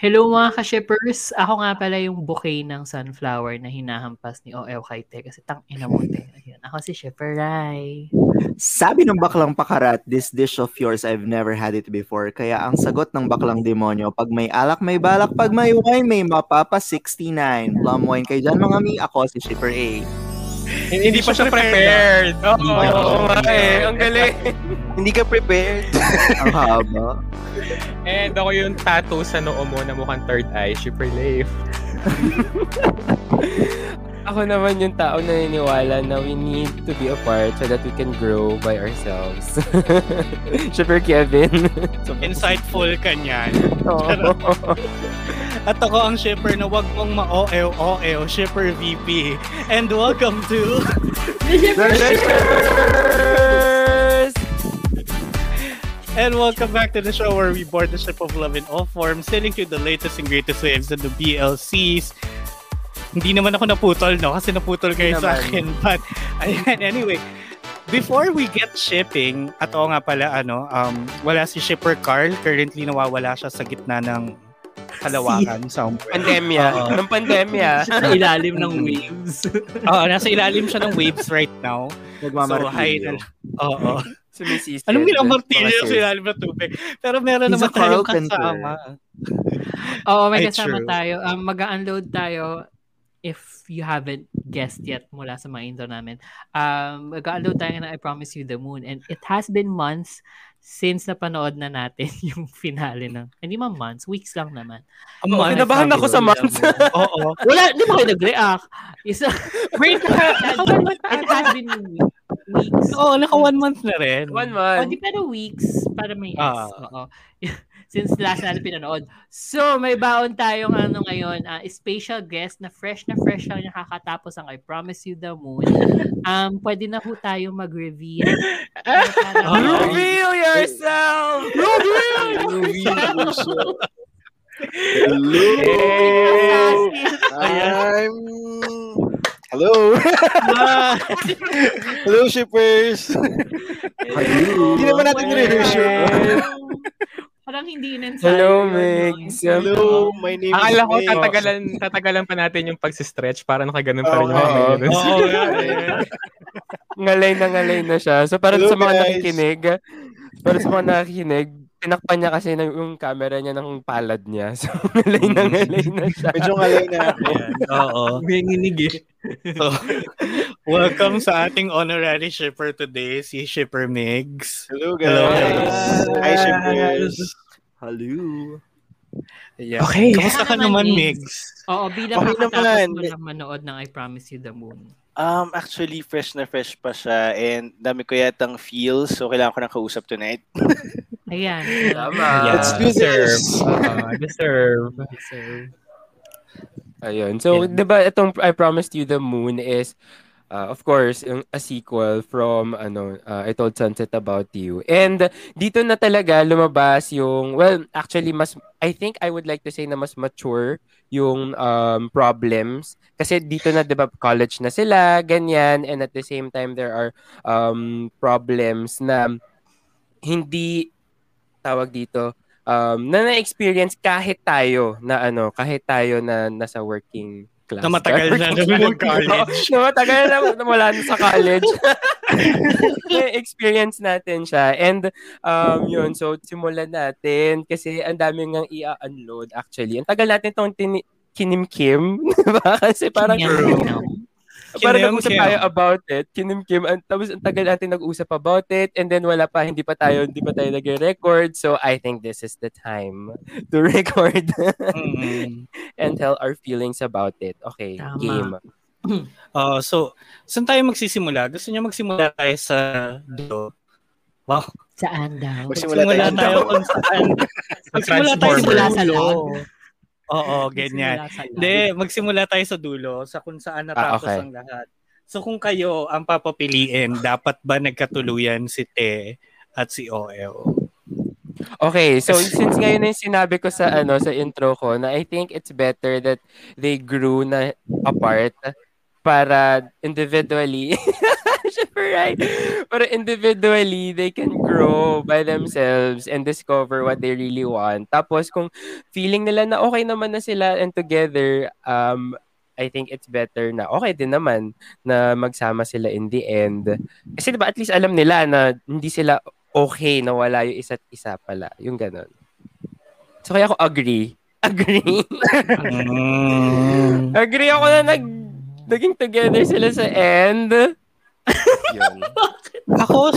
Hello mga ka-shippers! Ako nga pala yung bouquet ng sunflower na hinahampas ni OL kay Te kasi tang ina mo Te. Ayun, ako si Shipper Rai. Sabi ng baklang pakarat, this dish of yours, I've never had it before. Kaya ang sagot ng baklang demonyo, pag may alak, may balak. Pag may wine, may mapapa 69. Plum wine kayo dyan mga mi. Ako si Shipper A. Hindi pa siya prepared. Oo, Hindi nga prepared. eh. Ang galing. Hindi ka prepared. ang haba. And ako yung tattoo sa noo mo na mukhang third eye, super life. Ako naman yung tao na naniniwala na we need to be apart so that we can grow by ourselves. Super Kevin. so, Insightful ka niyan. Oo. At ako ang shipper na wag mong ma-OL-OL, shipper VP. And welcome to... And welcome back to the show where we board the ship of love in all forms, sailing through the latest and greatest waves of the BLCs. Hindi naman ako naputol, no? Kasi naputol kayo sa naman. akin. But, ayan, anyway. Before we get shipping, at oo nga pala, ano, um, wala si shipper Carl. Currently, nawawala siya sa gitna ng kalawakan somewhere. pandemya. Oo. Ng pandemya. Sa ilalim ng waves. Oo, nasa ilalim siya ng waves right now. So, hi Nagmamartilyo. na Oo. Sumisisip. Anong minamartilyo Mga sa sis. ilalim ng tubig? Pero meron He's naman tayong kasama. Oo, may Ay, kasama true. tayo. Um, mag-unload tayo if you haven't guessed yet mula sa mga intro namin. Um, mag-unload tayo na I Promise You the Moon. And it has been months since napanood na natin yung finale ng, hindi man months, weeks lang naman. Ang month. Kinabahan ako sa months. Oo. Wala, di ba kayo nag-react? Isa, wait, it has been weeks. Oo, naka one month na rin. One month. di pero weeks para may S. Ah. Oo. Since last natin pinanood. So, may baon tayong ano ngayon, ah, special guest na fresh na fresh lang nakakatapos ang I Promise You the Moon. Um, pwede na ho tayo mag-reveal. Ano, para- Reveal yourself! Hello! I'm... Hello! Hello, shippers! Hindi naman natin yun. Parang hindi in-ensayo. Hello? Mix. Hello, my name is Akala ko tatagalan, tatagalan pa natin yung pag-stretch para nakaganon pa rin yung Oo. ganun. Oo, nga eh. ngalay na ngalay na siya. So, para Hello, sa mga guys. nakikinig, para sa mga nakikinig, tinakpan niya kasi ng, yung camera niya ng palad niya. So, ngalay na ngalay na siya. Medyo ngalay na Oo. Binginig eh. So, welcome sa ating honorary shipper today, si Shipper Migs. Hello, Hello, guys! guys. Hi, shippers! Hello. Yeah. Okay. Kamusta ka naman, naman, Migs? Oo, bilang Okay naman. mo lang manood ng I Promise You the Moon. Um, actually, fresh na fresh pa siya and dami ko yatang feels so kailangan ko ng kausap tonight. Ayan. Tama. Yeah, Let's do deserve. this. Uh, deserve. Deserve. Ayun. So, Yeah. di ba itong I Promised You the Moon is, uh, of course, yung, a sequel from, ano, uh, I Told Sunset About You. And dito na talaga lumabas yung, well, actually, mas, I think I would like to say na mas mature yung um, problems. Kasi dito na, di ba, college na sila, ganyan. And at the same time, there are um, problems na hindi, tawag dito, um, na na-experience kahit tayo na ano, kahit tayo na nasa working class. Na matagal na naman ng college. na matagal na, na wala na sa college. experience natin siya. And, um, yun, so, simulan natin kasi ang dami ngang i-unload actually. Ang tagal natin itong tin- kinimkim, diba? Kasi parang, parang nag-usap Kinimkim. tayo about it. Kinimkim. Ang, tapos ang tagal natin nag-usap about it and then wala pa, hindi pa tayo, hindi pa tayo nag-record. So, I think this is the time to record and tell our feelings about it. Okay, Tama. game. Uh, so, saan tayo magsisimula? Gusto niyo magsimula tayo sa dulo? Wow. Saan daw? Magsimula tayo kung saan. magsimula tayo sa Magsimula sa dulo. lab. Oo, ganyan. Hindi, magsimula tayo sa dulo, sa kung saan Ah, natapos okay. ang lahat. So kung kayo ang papapiliin, dapat ba nagkatuluyan si Te at si OL? Okay, so since ngayon yung sinabi ko sa ano sa intro ko na I think it's better that they grew na apart para individually right? Para individually, they can grow by themselves and discover what they really want. Tapos, kung feeling nila na okay naman na sila and together, um, I think it's better na okay din naman na magsama sila in the end. Kasi diba, at least alam nila na hindi sila okay na wala yung isa't isa pala. Yung ganon. So, kaya ako agree. Agree. agree ako na nag naging together sila sa end. Yun. Ako,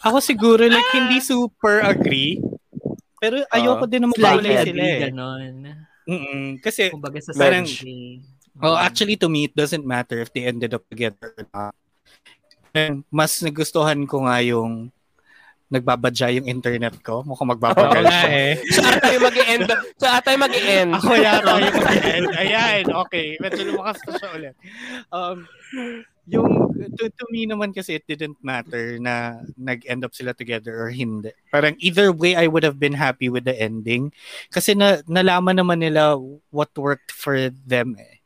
ako siguro like hindi super agree. Pero ayoko Oo. din naman mawalay sila agree, eh. ganon. Mm-mm. Kasi Kumbaga sa parang, survey. oh, actually to me, it doesn't matter if they ended up together or not. And mas nagustuhan ko nga yung nagbabadya yung internet ko. Mukhang magbabadya. Oo nga eh. Saan tayo mag-end? Saan tayo mag-end? Ako yata yung mag-end. Ayan, okay. Medyo lumakas na siya ulit. Um, yung, to, to me naman kasi it didn't matter na nag-end up sila together or hindi. Parang either way, I would have been happy with the ending. Kasi na, nalaman naman nila what worked for them eh.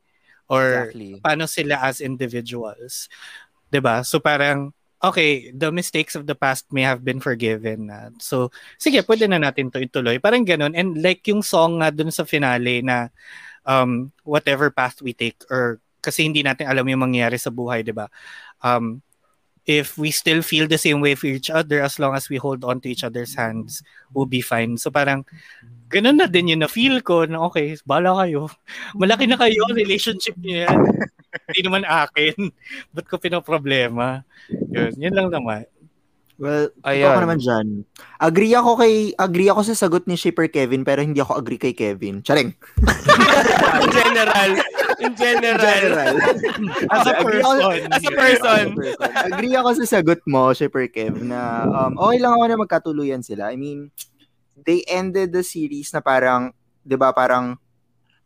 Or Exactly. paano sila as individuals. 'Di ba So parang, okay, the mistakes of the past may have been forgiven na. So, sige, pwede na natin to ituloy. Parang ganun. And like yung song nga dun sa finale na um, whatever path we take or kasi hindi natin alam yung mangyayari sa buhay, di ba? Um, if we still feel the same way for each other, as long as we hold on to each other's hands, we'll be fine. So parang, ganun na din yun na feel ko na okay, bala kayo. Malaki na kayo, relationship niyo yan. Hindi naman akin. Ba't ko pinoproblema? Yun, yun lang naman. Well, Ayun. ako naman dyan. Agree ako kay agree ako sa sagot ni Shipper Kevin pero hindi ako agree kay Kevin. Charing. In general. In general. As a Agree ako- person. As a person. agree ako sa sagot mo, Shipper Kev, na um, okay lang ako na magkatuluyan sila. I mean, they ended the series na parang, di ba, parang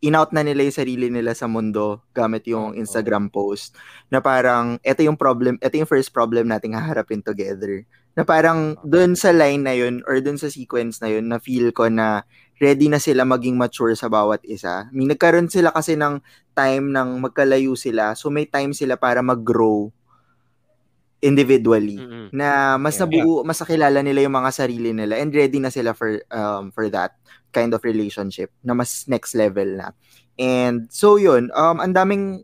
in-out na nila yung sarili nila sa mundo gamit yung Instagram post na parang ito yung problem, ito yung first problem nating haharapin together. Na parang dun sa line na yun or dun sa sequence na yun na feel ko na ready na sila maging mature sa bawat isa. I mean, nagkaroon sila kasi ng time ng magkalayo sila. So may time sila para mag-grow individually Mm-mm. na mas nabuo, mas nakilala nila yung mga sarili nila and ready na sila for um for that kind of relationship na mas next level na. And so yun, um ang daming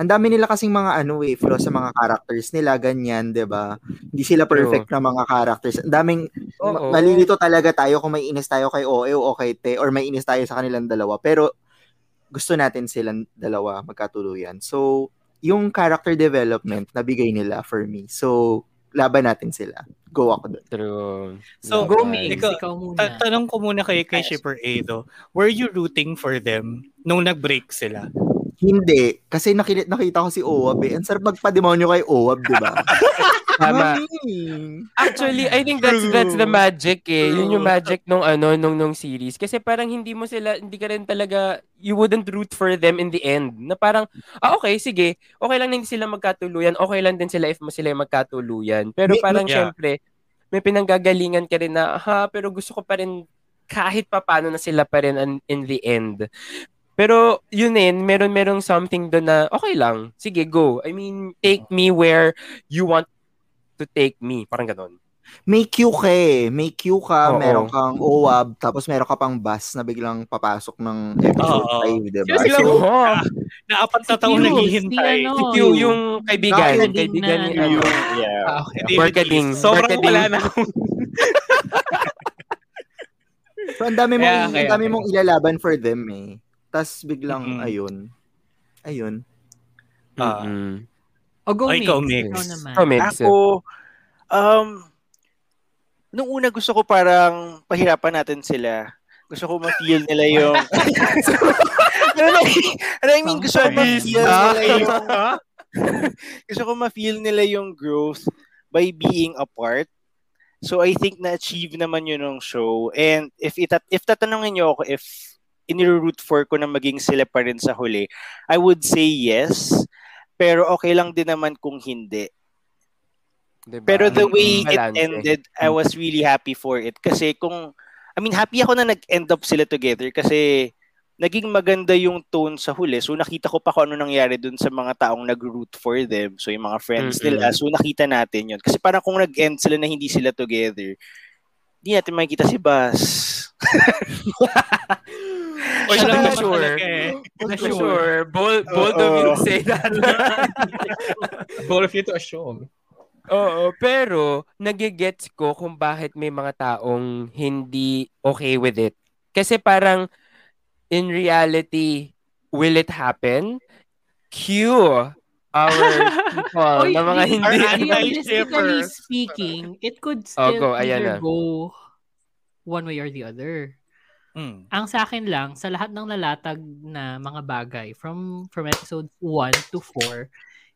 ang dami nila kasing mga ano eh, flaws sa mga characters nila, ganyan, 'di ba? Hindi sila perfect na mga characters. Ang daming ma- malilito talaga tayo kung may inis tayo kay OE o kay Te or may inis tayo sa kanilang dalawa. Pero gusto natin silang dalawa magkatuluyan. So, yung character development nabigay nila for me. So, laban natin sila. Go ako doon. True. So, Go. Mix. ikaw, Ikaw muna. ta- tanong ko muna kay, kay Shipper A though. Were you rooting for them nung nag-break sila? Hindi. Kasi nakita, nakita ko si Owab eh. Ang sarap magpa-demonyo kay Owab, di ba? Tama. Actually, I think that's that's the magic eh. Yun yung magic nung ano nung nung series kasi parang hindi mo sila hindi ka rin talaga you wouldn't root for them in the end. Na parang ah okay, sige. Okay lang na hindi sila magkatuluyan. Okay lang din sila if mo sila magkatuluyan. Pero May- parang yeah. syempre may pinanggagalingan ka rin na ha, pero gusto ko pa rin kahit pa paano na sila pa rin an- in the end. Pero yun din, meron merong something doon na okay lang. Sige, go. I mean, take me where you want to take me. Parang ganon. May queue ka eh. May queue ka, Oo. meron kang OWAB, tapos meron ka pang bus na biglang papasok ng episode Oo. 5, di ba? Sila sila, So, oh, na apat na taon naghihintay. si ano, Si Q, yung kaibigan, Barkading kaibigan na ni ano. ano. Yeah. Ah, okay. Barkading. Sobrang Barkading. wala na akong... So, ang dami mong, Kaya, kaya, ang dami mong ilalaban for them eh. Tapos biglang, Mm-mm. ayun. Ayun. Ah. Mm-mm. O go Oh, mix. ikaw, Mix. Ikaw naman. Ikaw, Mix. Ako, um, nung una gusto ko parang pahirapan natin sila. Gusto ko ma-feel nila yung... ano I mean, gusto ko ma-feel nila yung... gusto ko ma-feel nila yung growth by being apart. So I think na-achieve naman yun ng show. And if itat if tatanungin niyo ako if iniroot for ko na maging sila pa rin sa huli, I would say yes. Pero okay lang din naman kung hindi. Diba? Pero the way it Balance. ended, I was really happy for it. Kasi kung, I mean, happy ako na nag-end up sila together kasi naging maganda yung tone sa huli. So nakita ko pa kung ano nangyari dun sa mga taong nag-root for them. So yung mga friends Mm-mm. nila. So nakita natin yun. Kasi parang kung nag-end sila na hindi sila together, hindi natin makikita si Bas. O siya lang Not naman sure. eh. Not sure. Bold, bold of you to say that. Bold of you to assume. Oo, pero nagigets ko kung bakit may mga taong hindi okay with it. Kasi parang, in reality, will it happen? Q, our people, Oy, na mga hindi, realistically speaking, it could Oh, still go, ayan either na. go one way or the other. Mm. Ang sa akin lang, sa lahat ng lalatag na mga bagay from from episode 1 to 4,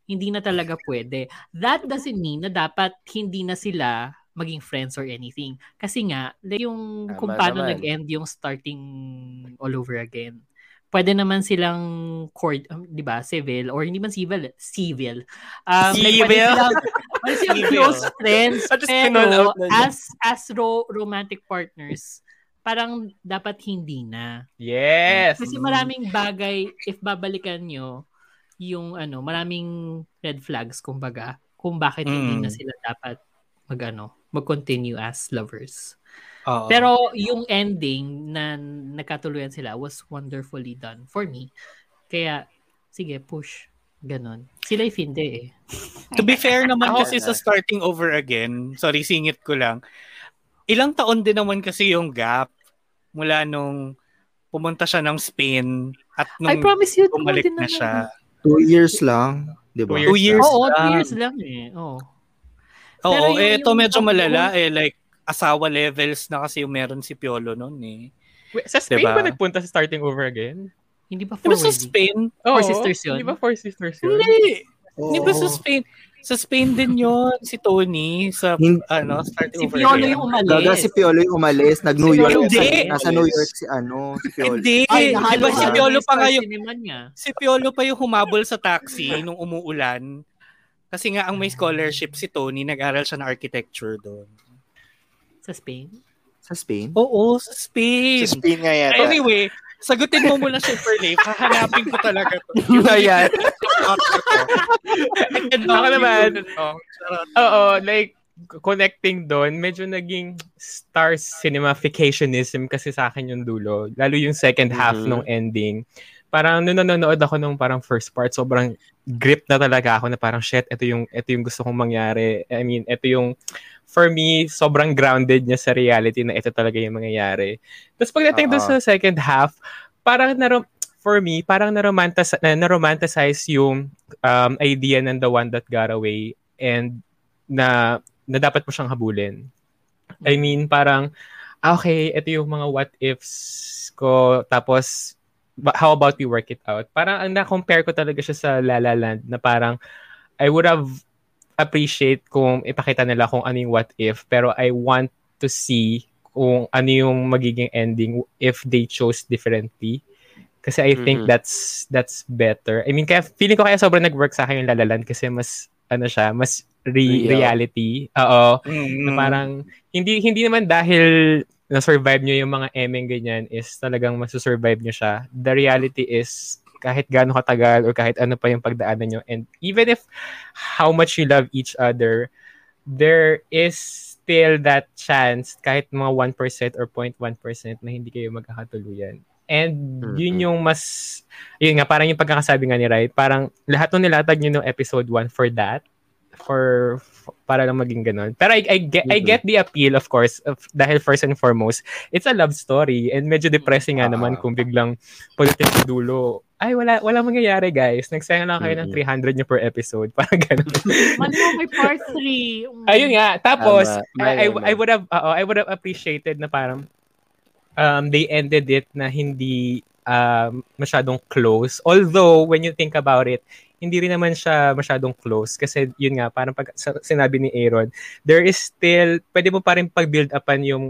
hindi na talaga pwede. That doesn't mean na dapat hindi na sila maging friends or anything. Kasi nga, yung Tama kung paano naman. nag-end yung starting all over again. Pwede naman silang court, um, 'di ba, civil or hindi man civil, civil. Um, like, pwede Civil? silang, pwede silang Civil. close friends, pero as as ro- romantic partners, parang dapat hindi na. Yes! Kasi maraming bagay, if babalikan nyo, yung ano, maraming red flags, kumbaga, kung bakit hindi Mm. na sila dapat mag, ano, mag-continue as lovers. Oo. Pero yung ending na nagkatuluyan sila was wonderfully done for me. Kaya, sige, push. Ganon. Sila yung hindi eh. To be fair naman kasi na. sa starting over again, sorry, singit ko lang, ilang taon din naman kasi yung gap mula nung pumunta siya ng Spain at I nung promise you, bumalik din na siya. Two years lang. Di ba? Two Two years Oo, two lang. years lang eh. Oo. Pero Oo, yung- eh, ito medyo malala eh, like, asawa levels na kasi yung meron si Piolo noon eh. Wait, sa Spain Diba? ba nagpunta sa starting over again? Hindi ba for sa wedding? Spain? Oo. sisters yun? Di ba Four Sisters yun? Hindi. Di ba sa. Spain? Sa Spain din yon si Tony sa Hin- ano starting Si over Piolo again. yung umalis. Gaga si Piolo yung umalis. Nag-New Si York. Piolo Hindi. Nasa, New York si ano, si Piolo. Hindi. Ay, Di ba nahalo si. Piolo pa ngayon? Si Piolo pa yung humabol sa taxi nung umuulan. Kasi nga ang may scholarship si Tony, nag-aral siya ng architecture doon. Sa Spain. Sa Spain? Oo, sa Spain. Sa Spain nga yata. Anyway, sagutin mo muna Super Leif. Hahanapin ko talaga to. Ayan. Ako naman. Oo, like, connecting doon, medyo naging star cinematicationism kasi sa akin yung dulo. Lalo yung second half Mhm. nung ending. Parang nung nanonood ako nung parang first part, sobrang grip na talaga ako na parang shit, ito yung ito yung gusto kong mangyari. I mean, ito yung for me, sobrang grounded niya sa reality na ito talaga yung mangyayari. Tapos pagdating doon Oo. sa second half, parang na for me, parang na-romanticize, na, na-romanticize yung um, idea ng the one that got away and na, na dapat mo siyang habulin. I mean, parang, ah, okay, ito yung mga what ifs ko, tapos, how about we work it out? Parang, ang na-compare ko talaga siya sa La La Land na parang, I would have appreciate kung ipakita nila kung ano yung what if, pero I want to see kung ano yung magiging ending if they chose differently. Kasi I think Mhm. that's that's better. I mean, kaya feeling ko kaya sobrang nag-work sa akin yung La La Land kasi mas ano siya, mas re- Real. reality. Oo. Mm. Na parang hindi hindi naman dahil na-survive nyo yung mga emeng ganyan is talagang masu-survive nyo siya. The reality is kahit gaano katagal or kahit ano pa yung pagdaanan nyo and even if how much you love each other, there is still that chance kahit mga 1% or 0.1% na hindi kayo magkakatuluyan. And yun yung mas, yun nga, parang yung pagkakasabi nga ni Rai, parang lahat ng nilatag nyo ng episode 1 for that, for, for- para lang maging ganun. Pero I, I, get, I Mhm. get the appeal, of course, of, dahil first and foremost, it's a love story and medyo depressing nga naman Ah. kung biglang pagdating sa dulo, ay, wala, wala mangyayari, guys. Nagsayang lang kayo ng Mhm. 300 nyo per episode. Parang ganun. Man mo, may part 3. Ayun nga. Tapos, Tama. I, I, Tama. I would have, oo, I would have appreciated na parang um, they ended it na hindi um, masyadong close. Although, when you think about it, hindi rin naman siya masyadong close. Kasi yun nga, parang pag sinabi ni Aaron, there is still, pwede mo pa rin pag-build upan yung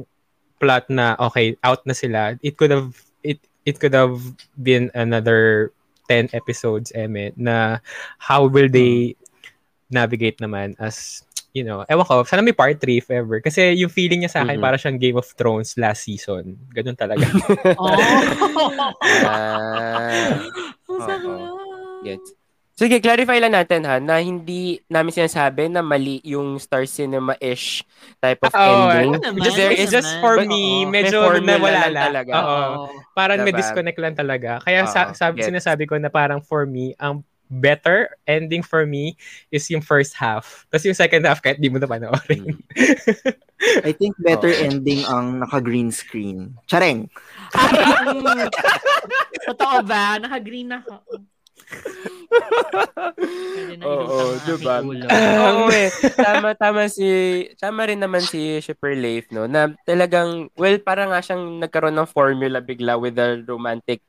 plot na, okay, out na sila. It could have, it, it could have been another 10 episodes, Eme, na how will they navigate naman as you know, ewan ko, sana may part 3 if ever. Kasi yung feeling niya sa akin, Mhm. para siyang Game of Thrones last season. Ganun talaga. Oh. Ah. Ang sakit. Gets. Sige, clarify lang natin ha, na hindi namin sinasabi na mali yung Star Cinema-ish type of Oo, ending. ano naman, just, There is it's just for But, me, may medyo nawala lang lang. talaga. Oo. Oo. Parang may Diba? disconnect lang talaga. Kaya sa, sabi, gets. sinasabi ko na parang for me, ang better ending for me is yung first half. Tapos yung second half, kahit di mo na panoorin. I think better Oo. ending ang naka-green screen. Chareng! Totoo ba? Naka-green na ako. Oo, ang diba? Oo eh. Tama, tama si, tama rin naman si Shipper Leif, no? Na talagang, well, parang nga siyang nagkaroon ng formula bigla with the romantic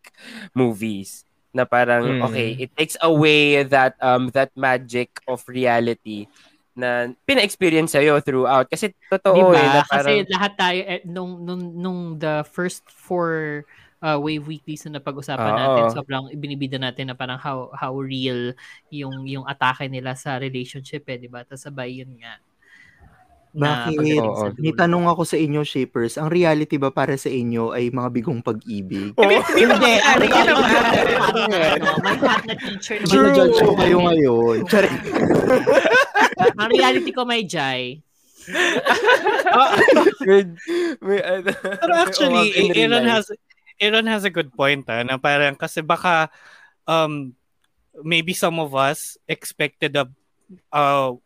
movies. Na parang, Mm. okay, it takes away that, um, that magic of reality na pina-experience sa'yo throughout. Kasi totoo diba? eh, na parang, Kasi lahat tayo, eh, nung, nung, nung the first four uh, wave weeklies na napag-usapan Oo. natin, sobrang ibinibida natin na parang how how real yung yung atake nila sa relationship eh, di ba? Tapos sabay yun nga. Bakit? Oo. May tanong ako sa inyo, Shapers. Ang reality ba para sa inyo ay mga bigong pag-ibig? Oo. Hindi, ano Hindi yun naman. may hot na teacher naman. Gina-judge ko kayo ngayon. Ang reality ko may Jai. may, may, ano, Pero actually, Aaron has Aaron has a good point ah, na parang kasi baka um maybe some of us expected a uh,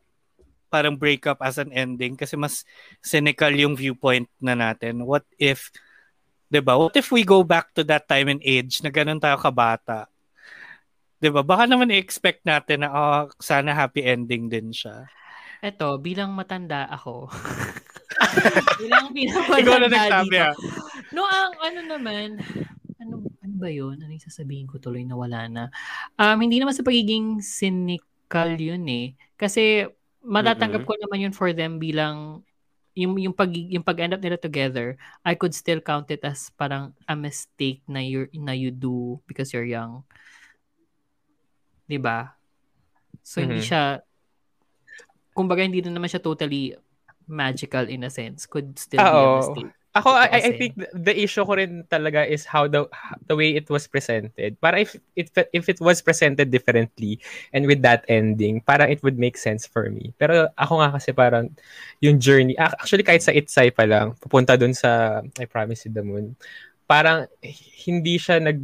parang breakup as an ending kasi mas cynical yung viewpoint na natin. What if 'di ba? What if we go back to that time and age na ganun tayo kabata? 'Di ba? Baka naman i-expect natin na oh, sana happy ending din siya. Eto, bilang matanda ako. bilang bilang na matanda nagsabi dito. ah. No, ang ano naman, ano, ano ba yun? Ano yung sasabihin ko tuloy na wala na? Um, hindi naman sa pagiging cynical yun eh. Kasi matatanggap ko naman yun for them bilang yung yung pag yung pag end up nila together, I could still count it as parang a mistake na you na you do because you're young. 'Di ba? So hindi Mhm. siya kumbaga hindi na naman siya totally magical in a sense. Could still be a Oo. mistake. Ako, I, I Kasi- think the- issue ko rin talaga is how the the way it was presented. Para if if if it was presented differently and with that ending, para it would make sense for me. Pero ako nga kasi parang yung journey, ac- actually kahit sa Itsai pa lang, pupunta dun sa I Promise You the Moon, parang hindi siya nag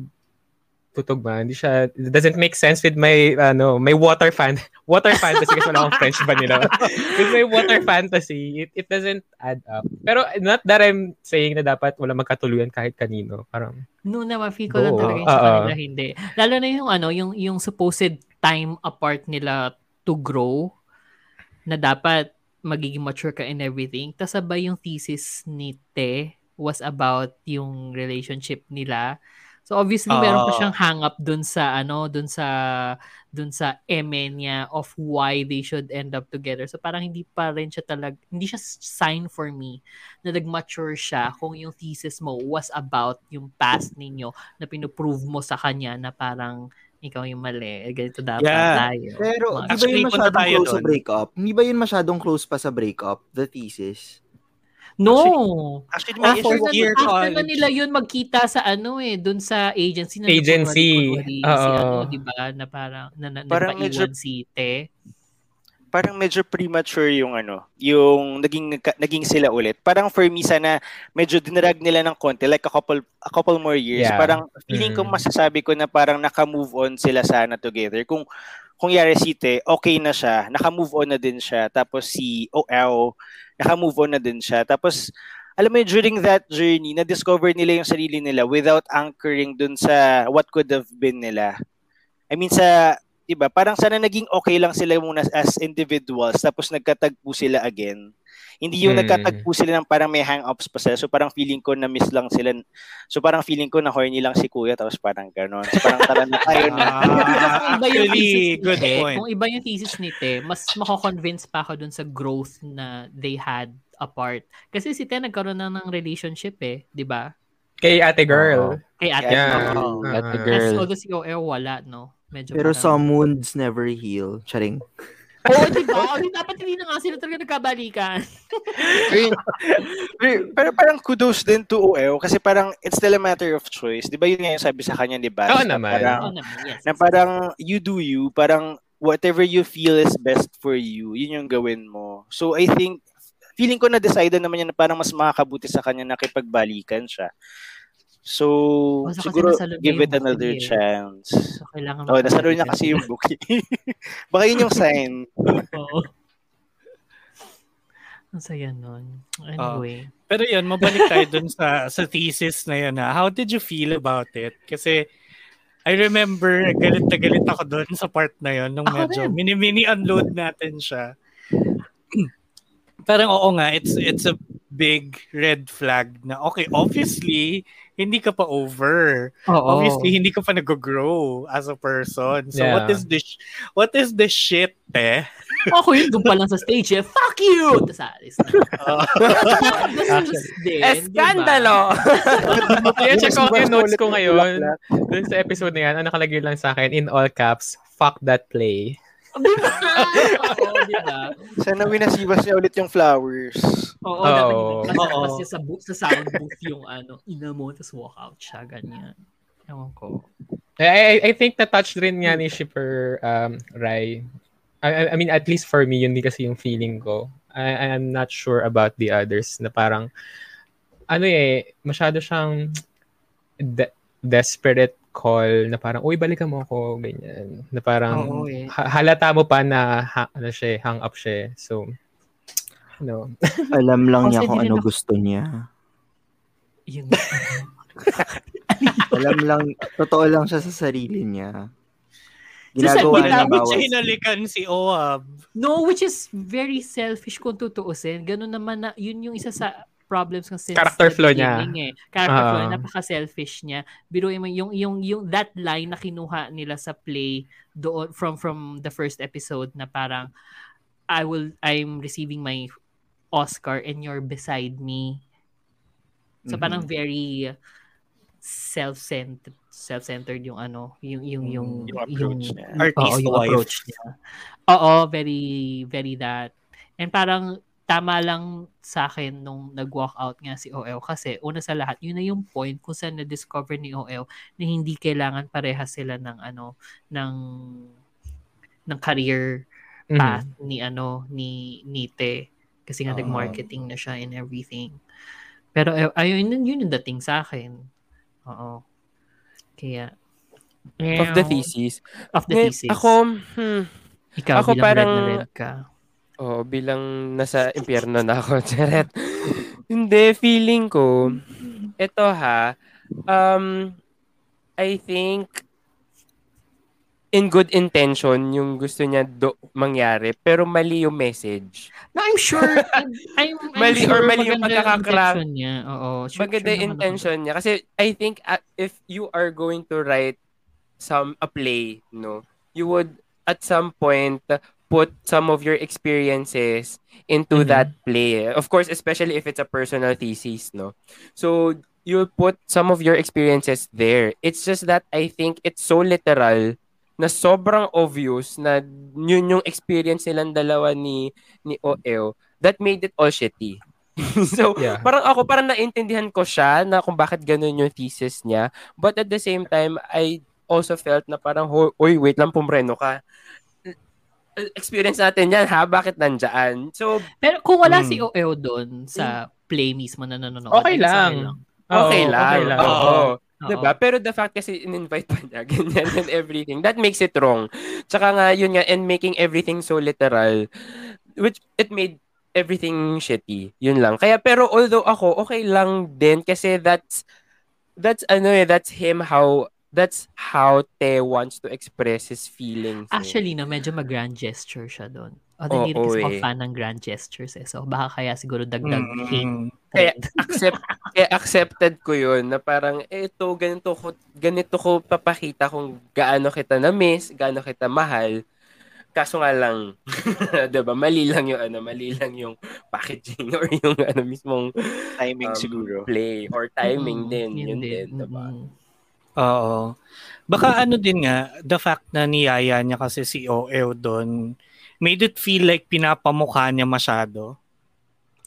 tutugma, hindi siya it doesn't make sense with my ano, my water fan water fantasy kasi wala akong French vanilla. with my water fantasy, it, it doesn't add up. Pero not that I'm saying na dapat wala magkatuluyan kahit kanino. Parang No naman, feel ko lang talaga yung oo. kanila hindi. Lalo na yung ano, yung, yung supposed time apart nila to grow na dapat magiging mature ka in everything. Tapos sabay yung thesis ni Te was about yung relationship nila. So obviously meron pa Ah. siyang hang up dun sa ano, dun sa dun sa eme niya of why they should end up together. So parang hindi pa rin siya talag hindi siya sign for me na nag-mature siya kung yung thesis mo was about yung past ninyo na pinuprove mo sa kanya na parang ikaw yung mali. Eh, Ganito dapat Yeah. tayo. Pero, di ba yun masyadong close sa doon. breakup? Hindi ba yun masyadong close pa sa breakup, the thesis? No! Actually, may After, issue na, year after na nila yun magkita sa ano eh, dun sa agency na Agency. nagkunwari-kunwari si Oo. ano, di ba? Na parang, na, na, Parang nagpaiwan si Te. parang medyo premature yung ano, yung naging naging sila ulit. Parang for me sana medyo dinarag nila ng konti like a couple a couple more years. Yeah. Parang feeling ko Mm. masasabi ko na parang naka-move on sila sana together. Kung kung yari si Te, okay na siya, naka-move on na din siya. Tapos si OL, naka-move on na din siya. Tapos alam mo yun, during that journey, na-discover nila yung sarili nila without anchoring dun sa what could have been nila. I mean, sa, iba, parang sana naging okay lang sila muna as individuals, tapos nagkatagpo sila again. Hindi yung Hmm. nagkatagpo sila ng parang may hang-ups pa sila. So parang feeling ko na miss lang sila. So parang feeling ko na horny lang si kuya, tapos parang gano'n. So parang tara na tayo na. Ah, Kung iba yung actually, thesis ni good Te, point. kung iba yung thesis ni Te, mas mako-convince pa ako dun sa growth na they had apart. Kasi si Te nagkaroon na ng relationship eh, di ba? Kay ate girl. Kay ate Yeah. At the Uh-huh. girl. As although si OL wala, no? Medyo Pero parang- some wounds never heal. Charing. Oo, di ba? Hindi, dapat hindi na nga sila talaga nagkabalikan. pero, pero parang kudos din to OL kasi parang it's still a matter of choice. Di ba yun nga yung sabi sa kanya ni Bas? Oo na naman. Parang, Oo naman, yes. na parang you do you, parang whatever you feel is best for you, yun yung gawin mo. So I think, feeling ko na decide naman niya na parang mas makakabuti sa kanya na kipagbalikan siya. So, Basta siguro give it another booking eh. chance. So, kailangan Oh, nasa loob niya makabalikan. kasi yung booking. Baka yun yung sign. Oo. Ang saya nun. Anyway. Pero yun, mabalik tayo dun sa, sa thesis na yun. Ha? How did you feel about it? Kasi I remember, galit na galit ako dun sa part na yun nung Ako medyo rin. mini-mini unload natin siya. Parang oo nga, it's it's a big red flag na okay, obviously, hindi ka pa over. Oo. Obviously, hindi ka pa nag-grow as a person. So what Yeah. is this what is this shit, eh? Ako yun, doon pa lang sa stage eh. Fuck you! Tapos alis na. Bastos din, Eskandalo! Kaya check ko yung notes ko ngayon. Dun sa episode na yan, ang nakalagay lang sa akin, in all caps, fuck that play. Di ba? Oo, di ba? Sana winasibas niya ulit yung flowers. Oo, dapat Oo. nagpasabas Oo. niya sa, bu- sa sound booth yung ano, ina mo, tapos walk out siya, ganyan. Ewan ko. I, I, I think na-touch rin nga ni Shipper um, Rai. I, I- I mean, at least for me, yun din kasi yung feeling ko. I, I'm not sure about the others na parang, ano eh, masyado siyang de- desperate call na parang, uy, balikan mo ako, ganyan. Na parang, Oo eh. ha- halata mo pa na, ha, ano siya, eh, hang up siya. eh. So, no. Alam lang niya Kasi kung ano ako- gusto niya. Yung, Alam lang, totoo lang siya sa sarili niya. Sa Ginagawa sarili niya siya hinalikan si Oab? no, which is very selfish kung tutuusin. Ganun naman na, yun yung isa sa problems ng since Character flaw niya. Eh. Character Ah. flaw, napaka-selfish niya. Biro mo yung, yung, yung, that line na kinuha nila sa play doon, from, from the first episode na parang, I will, I'm receiving my Oscar and you're beside me. So Mhm. parang very self-centered self-centered yung ano, yung yung yung Yung approach niya. Artist Oo, yung approach niya. Oo, very very that. And parang tama lang sa akin nung nag-walk out nga si OL kasi una sa lahat, yun na yung point kung saan na-discover ni OL na hindi kailangan pareha sila ng ano, ng ng career Mhm. path ni ano ni Nite kasi nga Oo. nag-marketing na siya and everything. Pero ayun yun, yun yung dating sa akin. Oo. Kaya Of the thesis. Of the Ngayon, thesis. Ako, hmm, ikaw ako bilang parang- red na red ka. Oh, bilang nasa impyerno na ako, Charet. Hindi, feeling ko, ito ha, um, I think, in good intention yung gusto niya do- mangyari, pero mali yung message. No, I'm sure. I'm, I'm, Mali sure or mali yung intention niya. Oo. Sure, Maganda sure intention niya. Kasi I think uh, if you are going to write some a play, no, you would at some point put some of your experiences into Mhm. that play. Of course, especially if it's a personal thesis, no. So you'll put some of your experiences there. It's just that I think it's so literal na sobrang obvious na yun yung experience nilang dalawa ni ni OL that made it all shitty. so, Yeah. parang ako, parang naintindihan ko siya na kung bakit ganun yung thesis niya. But at the same time, I also felt na parang, "Ho- oy, wait lang, pumreno ka. Experience natin yan ha, bakit nandyan? So, Pero kung wala Hmm. si OEO doon sa play mismo na nanonood, Okay lang. Oo, okay lang. okay lang. Oo. Oo. Diba? Pero the fact kasi in-invite pa niya, ganyan and everything, that makes it wrong. Tsaka nga, yun nga, and making everything so literal, which it made everything shitty. Yun lang. Kaya, pero although ako, okay lang din kasi that's, that's ano eh, that's him how, that's how Te wants to express his feelings. eh. Actually, no, medyo mag-grand gesture siya doon. Although hindi rin kasi eh. fan ng grand gestures eh. So, baka kaya siguro dagdag Mm. hate. Kaya accept kaya accepted ko 'yun na parang eh, ito ganito ko ganito ko papakita kung gaano kita na-miss, gaano kita mahal. Kaso nga lang, 'di ba? Mali lang 'yung ano, mali lang 'yung packaging or 'yung ano mismong Timing um, siguro. play or timing Mm, din, yun yun, din. din, 'di ba? Mm. Oo. Baka ano din nga, the fact na niyaya niya kasi si OL doon, made it feel like pinapamukha niya masyado.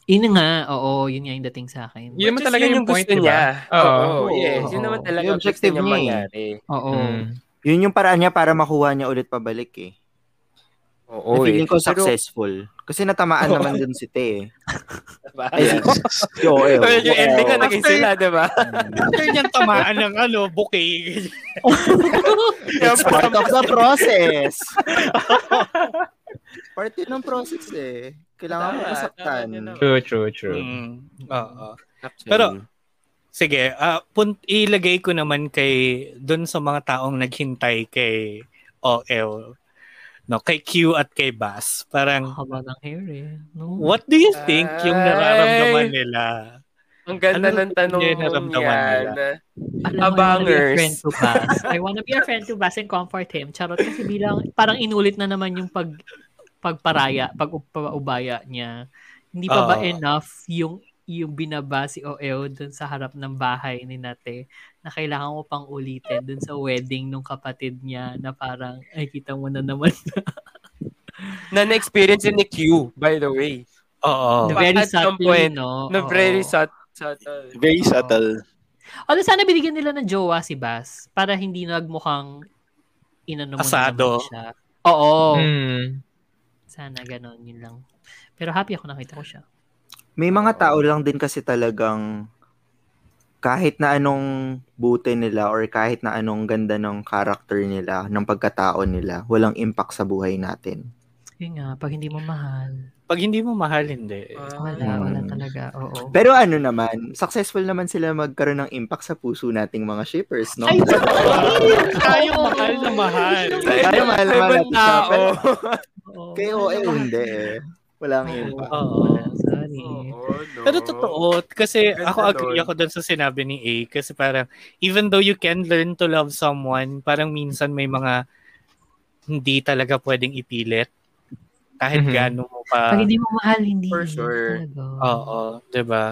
Yun nga, oo, yun nga yung dating sa akin. Yun naman talaga yun yung point, gusto di niya. Oo. Yes. Yun naman talaga Yung objective niya niya eh. mangyari. Oo. Mm. Yun yung paraan niya para makuha niya ulit pabalik eh. Oo, Na feeling eh. ko Pero- successful. Kasi natamaan naman dun si Te eh. Diba? Ay, si, OL. Well, yung ending nga naging After- sila, di ba? After niyan tamaan ng ano, bouquet. It's part of the process. part yun ng process eh. Kailangan mo masaktan. True, true, true. Mm. Oo. Pero, sige, ah punt ilagay ko naman kay doon sa mga taong naghintay kay OL. No, kay Q at kay Bass. Parang Haba ng hair eh. No? what do you think yung Ay. nararamdaman nila? ang ganda ano ng tanong yung yan. nila? Alam mo, I wanna be a Abangers. friend to Bass. I wanna be a friend to Bass and comfort him. Charot kasi bilang, parang inulit na naman yung pag pagparaya, pag-ubaya niya. Hindi pa ba Oo. enough yung yung binaba si OEO dun sa harap ng bahay ni Nate na kailangan mo pang ulitin dun sa wedding nung kapatid niya na parang ay kita mo na naman Na na-experience yun ni Q, by the way. Oo. na very At some subtly, point, no? Na very sut- subtle. Very subtle. Although sana binigyan nila ng jowa si Bass para hindi nagmukhang inano mo na Asado. naman siya. Oo. Mm. Sana ganon, yun lang. Pero happy ako nakita ko siya. May mga tao lang din kasi talagang kahit na anong buti nila or kahit na anong ganda ng character nila, ng pagkatao nila, walang impact sa buhay natin. Yun nga, pag hindi mo mahal. Pag hindi mo mahal, hindi. Wala, Mm. wala talaga. Oo. Pero ano naman, successful naman sila magkaroon ng impact sa puso nating mga shippers, no? Ay, Tayo mahal na mahal. Tayo mahal na mahal Ibang natin siya. tao. Pero Oo. kay OA, hindi eh. Walang impact. Oo. Sorry. Oo, no. Pero totoo, kasi Ganda ako agree ako dun sa sinabi ni A kasi parang even though you can learn to love someone, parang minsan may mga hindi talaga pwedeng ipilit kahit Mhm. gaano mo pa. Pag hindi mo mahal, hindi. For sure. Talaga. Oo, 'di ba?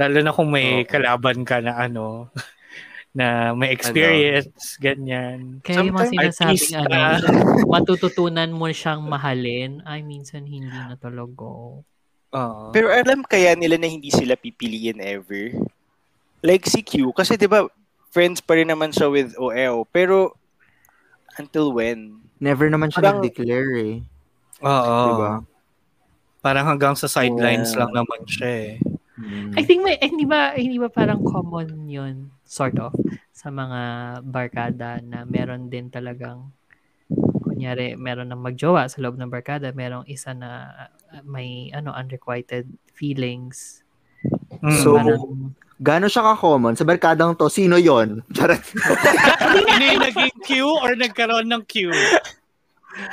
Lalo na kung may Oo. kalaban ka na ano na may experience, ganyan. Kaya yung mga sinasabing artista. ano, matututunan mo siyang mahalin, ay minsan hindi na talaga. Oo. Pero alam kaya nila na hindi sila pipiliin ever? Like si Q, kasi di ba friends pa rin naman siya with OL, pero until when? Never naman siya Parang- nag-declare eh. Oo. Diba? Parang hanggang sa sidelines Yeah. lang naman siya eh. Mm. I think may, eh, hindi ba, hindi ba parang common yun, sort of, sa mga barkada na meron din talagang, kunyari, meron ng magjowa sa loob ng barkada, merong isa na uh, may, ano, unrequited feelings. Mm. So, Parang, Gano'n siya ka-common? Sa barkadang to, sino yon? Charot. Hindi naging Q or nagkaroon ng Q?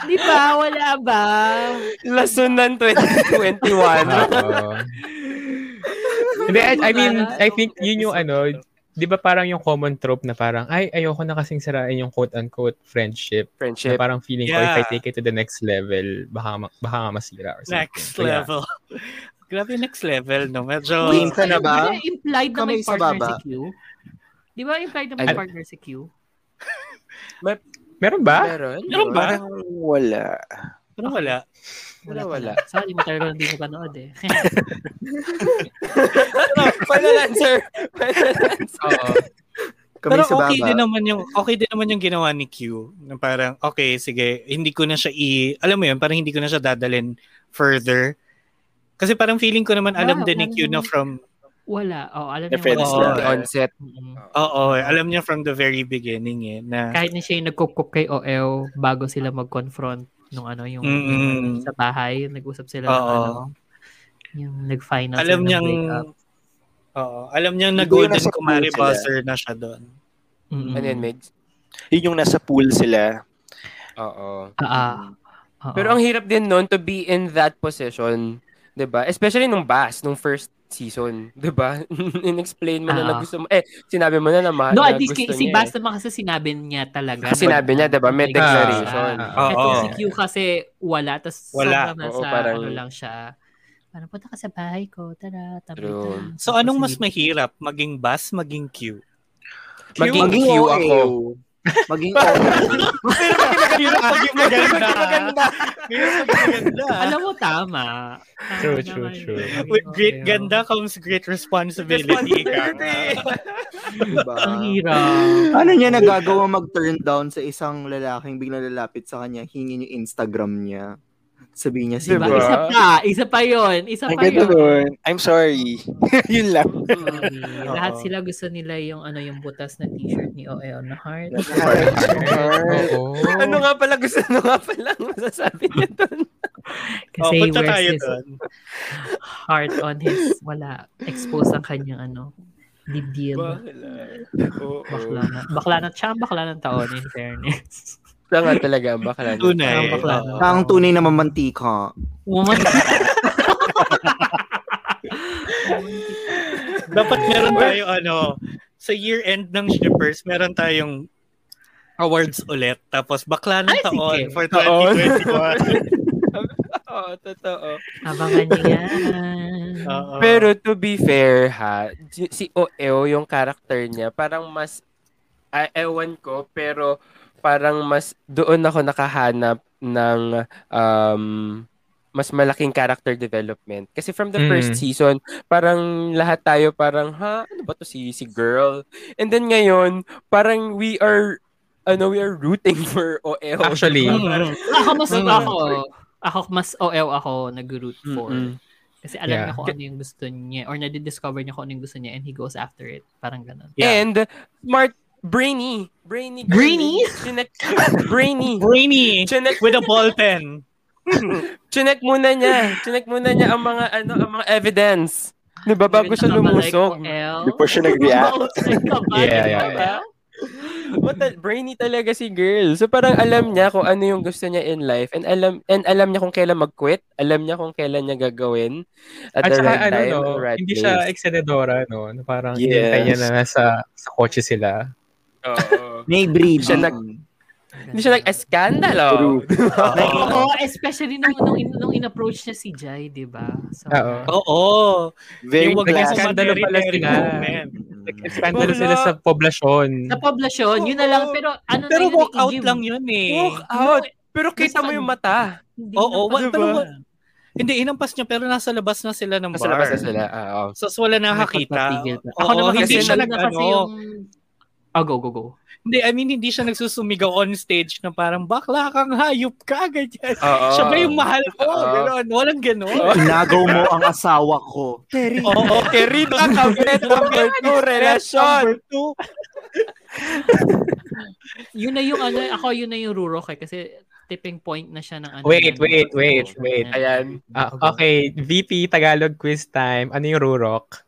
di ba? Wala ba? Lasunan 2021. Oo. Hindi, I, I mean, I think yun yung ano, di ba parang yung common trope na parang, ay, ayoko na kasing sirain yung quote-unquote friendship. Na Friendship. parang feeling ko, if I Yeah. take it to the next level, baka, baka nga masira or something. Next So, yeah. level. Grabe next level, no? Medyo... Game ka na ba? Di ba implied na may partner baba. si Q? Di ba implied na may Ay- partner si Q? Meron ba? Meron? Meron ba? Parang wala. Wala. Wala, wala. Sorry, matagal ko hindi ko panood eh. Final answer. Final answer. Oo. Kami Pero okay din naman yung okay din naman yung ginawa ni Q na parang okay sige hindi ko na siya i alam mo yun parang hindi ko na siya dadalhin further kasi parang feeling ko naman alam Wow, din ni Q na from Wala. Oh, alam The niya friends wala. lang. The onset. Oo alam niya from the very beginning eh na Kahit na siya yung nagkukup kay OL bago sila mag-confront nung ano, yung, yung sa bahay, nag-usap sila ng ano, yung nag-final alam niyang oo alam niyang na golden kumari buzzer na siya doon Mm-mm. Ano yan, Megs? Yun yung nasa pool sila. Oo. Ah, ah. Oo. Pero ang hirap din nun to be in that position, 'di ba? Especially nung Bass, nung first season, 'di ba? In-explain mo na na Ah. gusto mo eh sinabi mo na na, ma- No, na at least gusto si niya. Bas naman kasi sinabi niya talaga. Kasi sinabi niya, diba? May May declaration. gusto siya. Oo. Ito si Q kasi wala. Tapos Wala. sobrang nasa, Oo, parang- ano lang siya. Parang punta ka sa bahay ko. Tara, tabi so anong mas mahirap maging Buzz maging Q Maging Maging Q OA. ako. Maging OA. Hirap maging maganda. Hirap maging maganda. Alam mo, tama. Tama True, true, true. With great Okay, ganda comes great responsibility. diba? Ang hirap. Ano niya nagagawa mag-turn down sa isang lalaking biglang lalapit sa kanya, hingin yung Instagram niya. Sabihin niya, Diba? Diba? Isa pa. Isa pa yun. Isa pa nun. I'm sorry. Yun lang. Sorry. Lahat sila gusto nila yung ano yung butas na t-shirt ni OL na heart. Ano nga pala gusto ano nga pala masasabi niya doon? Kasi Oh, punta wears tayo his doon. heart on his, wala, exposed ang kanyang ano, dibdib. Oo. Bakla na. Bakla na. Siya bakla ng taon, in fairness. Siya nga talaga ang bakla. Tunay. Ang bakla Siya ang tunay na mamantika. Woman. Dapat meron tayo ano, sa year end ng shippers, meron tayong awards ulit. Tapos bakla ng Ay, taon sige. for Taon. 2021. Oo, totoo. Abangan niyo yan. Pero to be fair ha, si- Oeo yung character niya, parang mas ah, ewan ko, pero parang mas doon ako nakahanap ng um, mas malaking character development. Kasi from the Mm. first season, parang lahat tayo parang, ha, ano ba to si, si girl? And then ngayon, parang we are, ano, we are rooting for OL. Actually. Parang- Ako mas Mm. ako. Ako mas OL ako nag-root for. Mm-mm. Kasi alam Yeah. niya kung ano yung gusto niya or nadidiscover niya kung ano yung gusto niya and he goes after it. Parang ganun. Yeah. And smart, brainy. Brainy. Brainy? Chinek, brainy. Brainy Chinek, with a ball pen. chinek muna niya. Chinek muna niya ang mga ano, ang mga evidence. 'Di ba bago siya lumusog? Before siya nag-react. Yeah, yeah, yeah. What a- brainy talaga si girl. So parang alam niya kung ano yung gusto niya in life and alam and alam niya kung kailan mag-quit, alam niya kung kailan niya gagawin at, At the saka right ano, time, no, right hindi place. siya eksenedora, no? Parang Yes. niya na nasa sa kotse sila. Oo. May breed. Siya nag- Hindi siya nag-eskandalo. Oo, especially nung, nung, nung in-approach niya si Jai, di ba? So, Oo. Very Yung wag classy. mo Skandalo pala sila. Nag-eskandalo sila sa poblasyon. Sa poblasyon, yun na lang. Pero ano Pero na yun, walk out lang yun eh. Walk out. Pero kita mo yung mata. Oo, wa- Diba? pero hindi, inampas niya pero nasa labas na sila ng Nasa bar. labas na sila. Ah, oo. So, wala nakakita. Ako naman hindi kasi siya nag, ano, yung... Oh, go, go, go. hindi, I mean, hindi siya nagsusumigaw on stage na parang, bakla kang hayop ka, ganyan. Oo. Siya ba yung mahal ko? Oo. Ganon. Walang ganon. Inagaw mo ang asawa ko. Terry. Oo. Kerita Kabet number 2 relasyon. Number two. Yun na yung ano, ako yun na yung rurok eh. Kasi tipping point na siya ng ano. Wait, ng- wait, wait, wait. Ayan. Ah, okay, VP Tagalog quiz time. Ano yung rurok?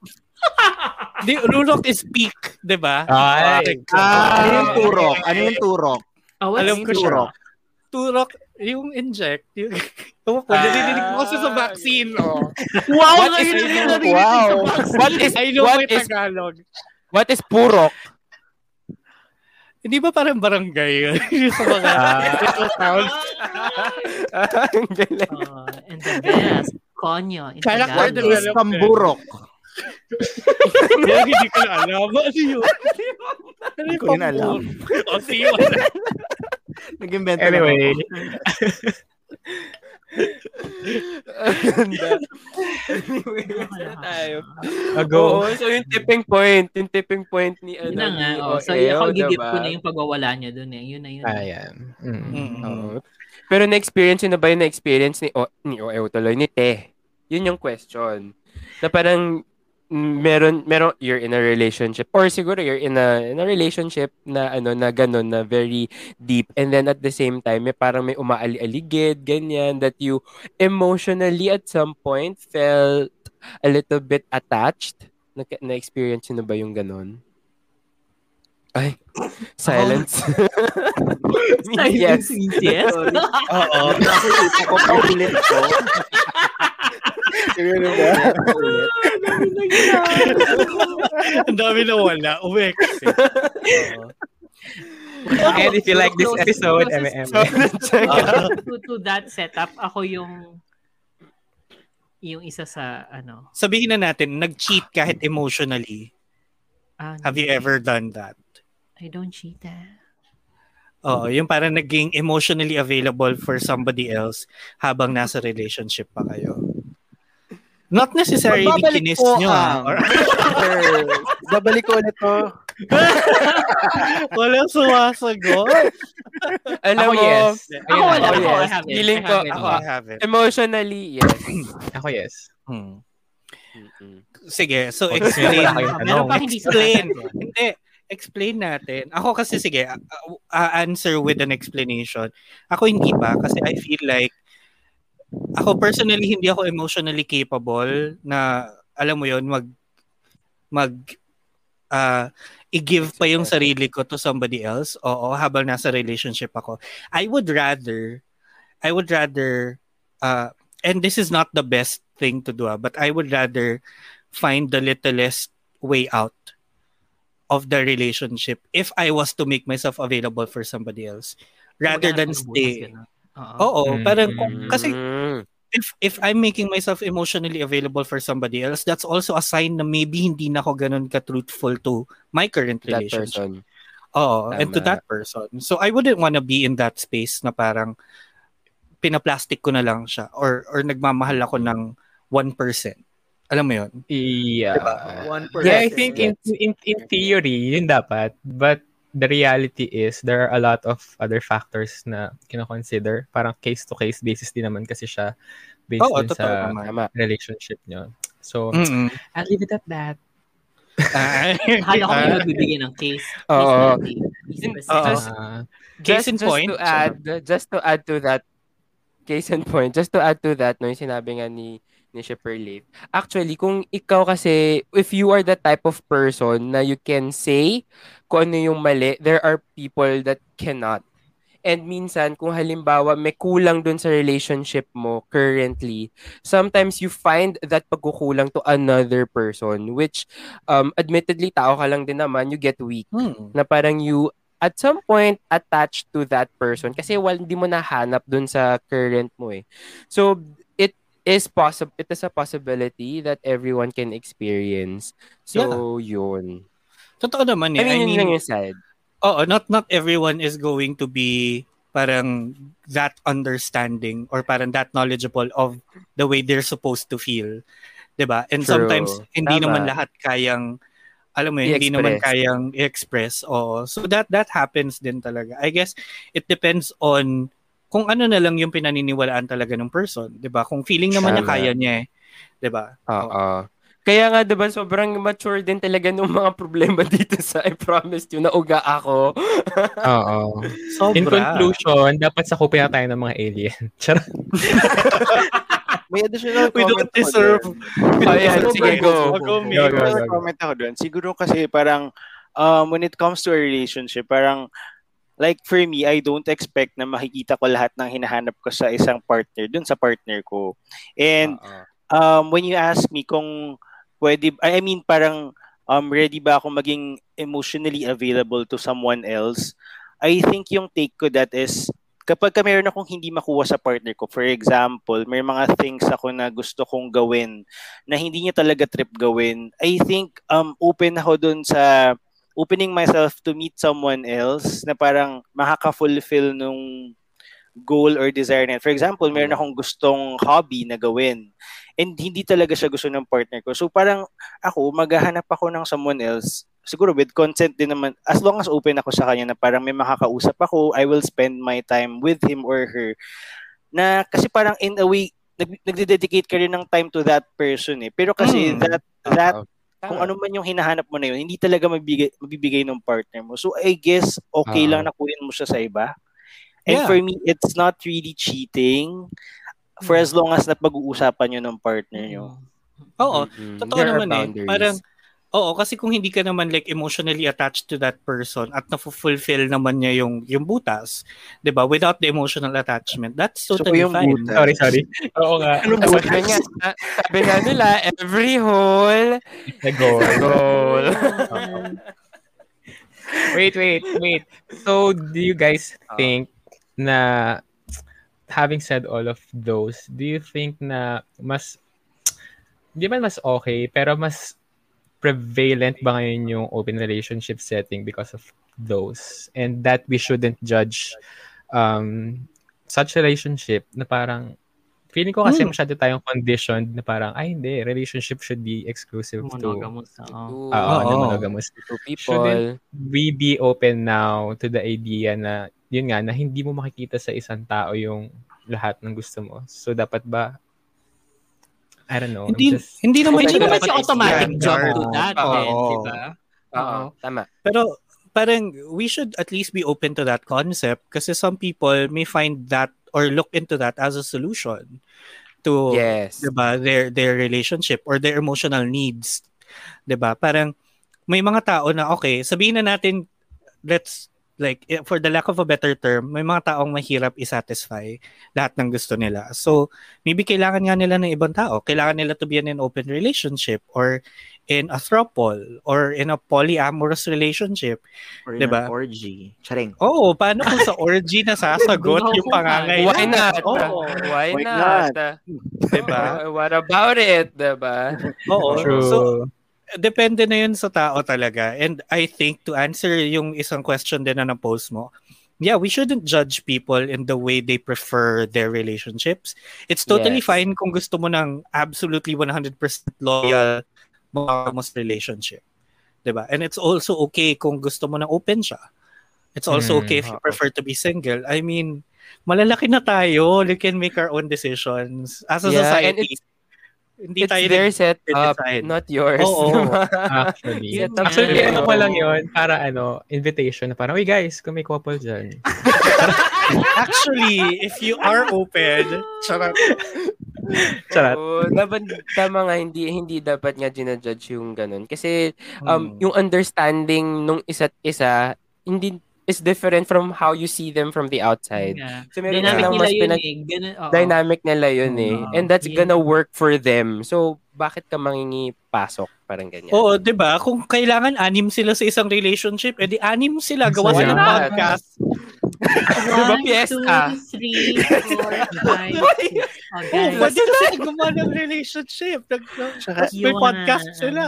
Di, Rurok is peak, di ba? Ay. Ah, ano yung turok? Ano yung turok? Ah, what's Alam ko siya. turok? Turok, yung inject. Yung, Ewan ko, narinig ko kasi sa vaccine. Oh. Wow! What is- lang narinig wow. sa vaccine. What is I know what is Tagalog. what is purok? Hindi ba parang barangay yun? Sa mga little towns. Ang galing. Ah, and the best, konyo. in Character Tagalog. development. Is pamburok. Kaya hindi ko na alam. Ano yun? Hindi ko rin alam. O, see you. Nag-invento Anyway. Anyway, tayo? Ago. Oo, so yung tipping point, yung tipping point ni ano, Yun na nga. Oh. So, OL, ako gigip diba? ko na yung pagwawala niya dun eh. Yun na yun. Ayan. Mm. Mm. Oo. Pero na-experience yun na ba yung na-experience ni, o, ni OL tuloy, ni Te? Yun yung question. Na parang meron meron you're in a relationship. Or siguro you're in a in a relationship na ano na ganun na very deep. And then at the same time may parang may umaali-aligid ganyan that you emotionally at some point felt a little bit attached. Na, na experience na ba yung ganun? Ay silence. Yes. yes. Oo. Ko pa ulit ko. Ba? Ang dami na wala. Kasi. And if you like this episode, closest M&M. to, to that setup, ako yung yung isa sa ano. Sabihin na natin, nag-cheat kahit emotionally. ah, Have you ever done that? I don't cheat ah. Oo, yung parang naging emotionally available for somebody else habang nasa relationship pa kayo. Not necessarily Magbabalik kinis po nyo ah. ang- Or, Babalik ko ulit to. walang sumasagot. alam Ako mo yes. Ako wala. Ako, I yes. have it. Feeling I ko, have it. Ako, I emotionally yes Ako yes. Hmm. Sige, so explain. Meron pa hindi explain. Hindi. Explain natin. Ako kasi, sige, uh, uh, answer with an explanation. Ako hindi pa kasi I feel like ako personally hindi ako emotionally capable na alam mo yon mag mag uh, i-give pa yung sarili ko to somebody else. Oo, habang nasa relationship ako. I would rather I would rather uh, and this is not the best thing to do, ah, but I would rather find the littlest way out of the relationship if I was to make myself available for somebody else rather than stay. Ganun? Oo. Oo, Mm. parang kung- kasi Mm. if if I'm making myself emotionally available for somebody else, that's also a sign na maybe hindi na ako ganun ka-truthful to my current that relationship. person Oo, and to that person. So I wouldn't wanna be in that space na parang pinaplastic ko na lang siya or or nagmamahal ako ng 1%. Alam mo 'yon? Yeah. One Yeah, I think in, in in theory, yun dapat. But the reality is there are a lot of other factors na kino-consider. Parang case-to-case basis din naman kasi siya based Oo, din totoo sa naman. tama relationship nyo. So, Mm-mm. I'll leave it at that. Ah, Akala ko ah, may magbibigay ng case. Case Oo. In-. Ah, Case just, in just point. to add just to add to that case in point just to add to that no yung sinabi nga ni ni Shipper Leaf. Actually, kung ikaw kasi, if you are the type of person na you can say kung ano yung mali, there are people that cannot. And minsan, kung halimbawa may kulang dun sa relationship mo currently, sometimes you find that pagkukulang to another person, which um, admittedly, tao ka lang din naman, you get weak Hmm. na parang you at some point attached to that person kasi wal hindi mo nahanap dun sa current mo eh. So is possible it is a possibility that everyone can experience. So yun. Totoo naman eh. I mean, I yun mean, lang yung side. Oo, not not everyone is going to be parang that understanding or parang that knowledgeable of the way they're supposed to feel. 'Di ba? And True. sometimes hindi Tama. naman lahat kayang alam mo yun, hindi naman kayang i-express. Oo. So that that happens din talaga. I guess it depends on kung ano na lang yung pinaniniwalaan talaga ng person, 'di ba? Kung feeling naman niya Tama. kaya niya eh, 'di ba? Oo. Kaya nga, diba, sobrang mature din talaga ng mga problema dito sa I promised you na uga ako. Oo. Sobra. In conclusion, dapat sakupin na tayo ng mga alien. Charot. May additional We comment don't deserve. ako Oh, yan. Sige, go. Go, Go, May go, additional go. comment ako doon. Siguro kasi parang um, when it comes to a relationship, parang like for me, I don't expect na makikita ko lahat ng hinahanap ko sa isang partner, dun sa partner ko. And Oo. um, when you ask me kung pwede, I mean parang um, ready ba ako maging emotionally available to someone else, I think yung take ko that is kapag ka meron akong hindi makuha sa partner ko, for example, may mga things ako na gusto kong gawin na hindi niya talaga trip gawin, I think um, open ako dun sa opening myself to meet someone else na parang makaka-fulfill nung goal or desire na. For example, meron akong gustong hobby na gawin and hindi talaga siya gusto ng partner ko. So parang ako, maghahanap ako ng someone else siguro with consent din naman, as long as open ako sa kanya na parang may makakausap ako, I will spend my time with him or her. Na kasi parang in a way, nag, nagde-dedicate ka rin ng time to that person eh. Pero kasi Mm. that, that, Oo. Kung ano man yung hinahanap mo na yun, hindi talaga mabibigay, mabibigay ng partner mo. So I guess, okay Oo. lang na kunin mo siya sa iba. And Yeah. for me, it's not really cheating for as long as napag-uusapan nyo ng partner nyo. Oo, Mm-mm. totoo There naman eh. Parang, oo, kasi kung hindi ka naman like emotionally attached to that person at na-fulfill naman niya yung, yung butas, di ba? Without the emotional attachment, that's So, totally yung fine. butas. Sorry, sorry. Oo nga. Anong Sabi nga, sabi nga nila, every hole The goal. is a goal. wait, wait, wait. So, do you guys think na having said all of those, do you think na mas di man mas okay, pero mas prevalent ba ngayon yung open relationship setting because of those? And that we shouldn't judge um, such relationship na parang feeling ko kasi Hmm. masyado tayong conditioned na parang ay hindi, relationship should be exclusive to Monogamous. Oo, Oo. na monogamous. Two people. Shouldn't we be open now to the idea na yun nga na hindi mo makikita sa isang tao yung lahat ng gusto mo. So dapat ba I don't know. I'm Hindi, just- hindi naman Hindi siya naman siya automatic jump to that Oo. din, di ba? Oo, tama. Pero parang we should at least be open to that concept kasi some people may find that or look into that as a solution to Yes. 'di ba their their relationship or their emotional needs 'di ba parang may mga tao na okay sabihin na natin let's like eh, for the lack of a better term may mga taong mahirap i-satisfy lahat ng gusto nila so maybe kailangan nga nila ng ibang tao kailangan nila to be in an open relationship or in a throuple or in a polyamorous relationship Or Diba? in an orgy. Charing. Oo, paano kung sa orgy na sasagot yung pangangailangan? Why not? Oo, Why, Why not? diba? Uh, what about it? Diba? Oo. True. So, depende na yun sa tao talaga. And I think to answer yung isang question din na na-post mo, yeah, we shouldn't judge people in the way they prefer their relationships. It's totally Yes. fine kung gusto mo ng absolutely 100% loyal monogamous relationship. 'Di ba? And it's also okay kung gusto mo ng open siya. It's also Hmm, okay if you prefer to be single. I mean, malalaki na tayo. We can make our own decisions. As a Yeah, society, it's- hindi It's tayo their set up, decide. not yours. Oo. Actually. Set up Actually, ano ko lang yun, para ano, invitation na parang, uy guys, kung may couple dyan. Actually, if you are open, charot. Charot. Oo, dapat tama nga hindi hindi dapat nga ginajudge yung ganun kasi um Hmm. yung understanding nung isa't isa hindi is different from how you see them from the outside. Yeah. So meron Dynamic nila mas yun pinag- eh. Ganun, oo. dynamic nila yun eh. Oo. And that's Yeah. gonna work for them. So bakit ka mangingi pasok parang ganyan? Oo, 'di ba? Kung kailangan anim sila sa isang relationship, edi anim sila gawa sila ng podcast. One, fiesta? two, three, four, five, six. Oh, Oh, guys. pwede na sila gumawa ng relationship. Nag, Tsaka, may Yun podcast na. sila.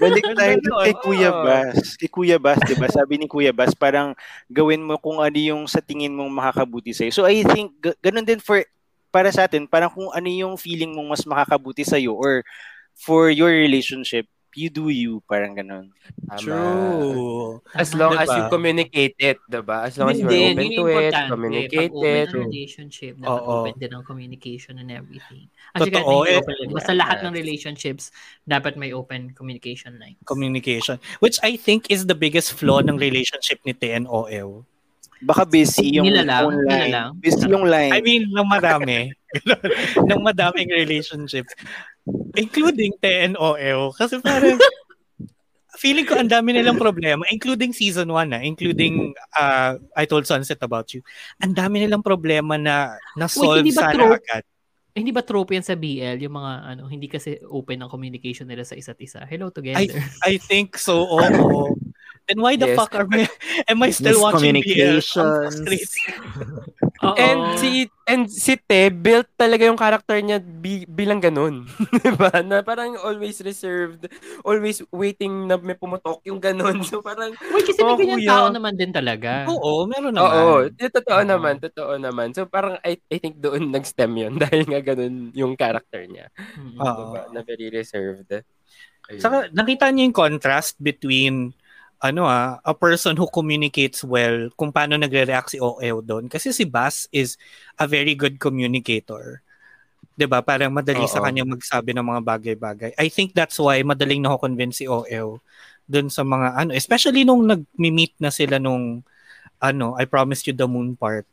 Balik tayo kay Kuya. Bas. Kay Kuya Bas, di ba? Sabi ni Kuya Bas, parang gawin mo kung ano yung sa tingin mong makakabuti sa'yo. So I think, ga- ganun din for, para sa atin, parang kung ano yung feeling mong mas makakabuti sa'yo or for your relationship, you do you, parang ganun. Tama. True. As long as Diba? you communicate it, diba? As long as you're open yun to it, communicate Pag open it. ang relationship, dapat Oo. open din ang communication and everything. Kasi kahit Totoo, hindi eh. open, basta lahat ng relationships, dapat may open communication lines. Communication. Which I think is the biggest flaw ng relationship ni TNOL. Baka busy yung Nila lang, phone nila line. lang. Busy yung line. I mean, ng marami. ng madaming relationships. Including TNOL. Kasi parang, feeling ko ang dami nilang problema, including season 1 na, including uh, I Told Sunset About You. Ang dami nilang problema na na-solve ba sana trope? agad. Eh, hindi ba trope yan sa BL, yung mga ano, hindi kasi open ang communication nila sa isa't isa. Hello together. I, I think so, oo. Then why the Yes. fuck are we, am I still watching BL? And si and si Te built talaga yung character niya bi- bilang ganun. 'Di ba? Na parang always reserved, always waiting na may pumutok yung ganun. So parang Uy, kasi may Oh, ganyan kuya. tao naman din talaga. Oo, meron naman. Oo, totoo naman, totoo naman. So parang I, I think doon nag-stem yun dahil nga ganun yung character niya. Mm. Oo. Diba? Na very reserved. Ayun. Saka nakita niyo yung contrast between ano ah, a person who communicates well kung paano nagre-react si OL doon. Kasi si Bass is a very good communicator. 'Di ba? Parang madali sa Oo. kanya magsabi ng mga bagay-bagay. I think that's why madaling nako-convince si OL doon sa mga ano, especially nung nag-meet na sila nung ano, I promised you the moon part.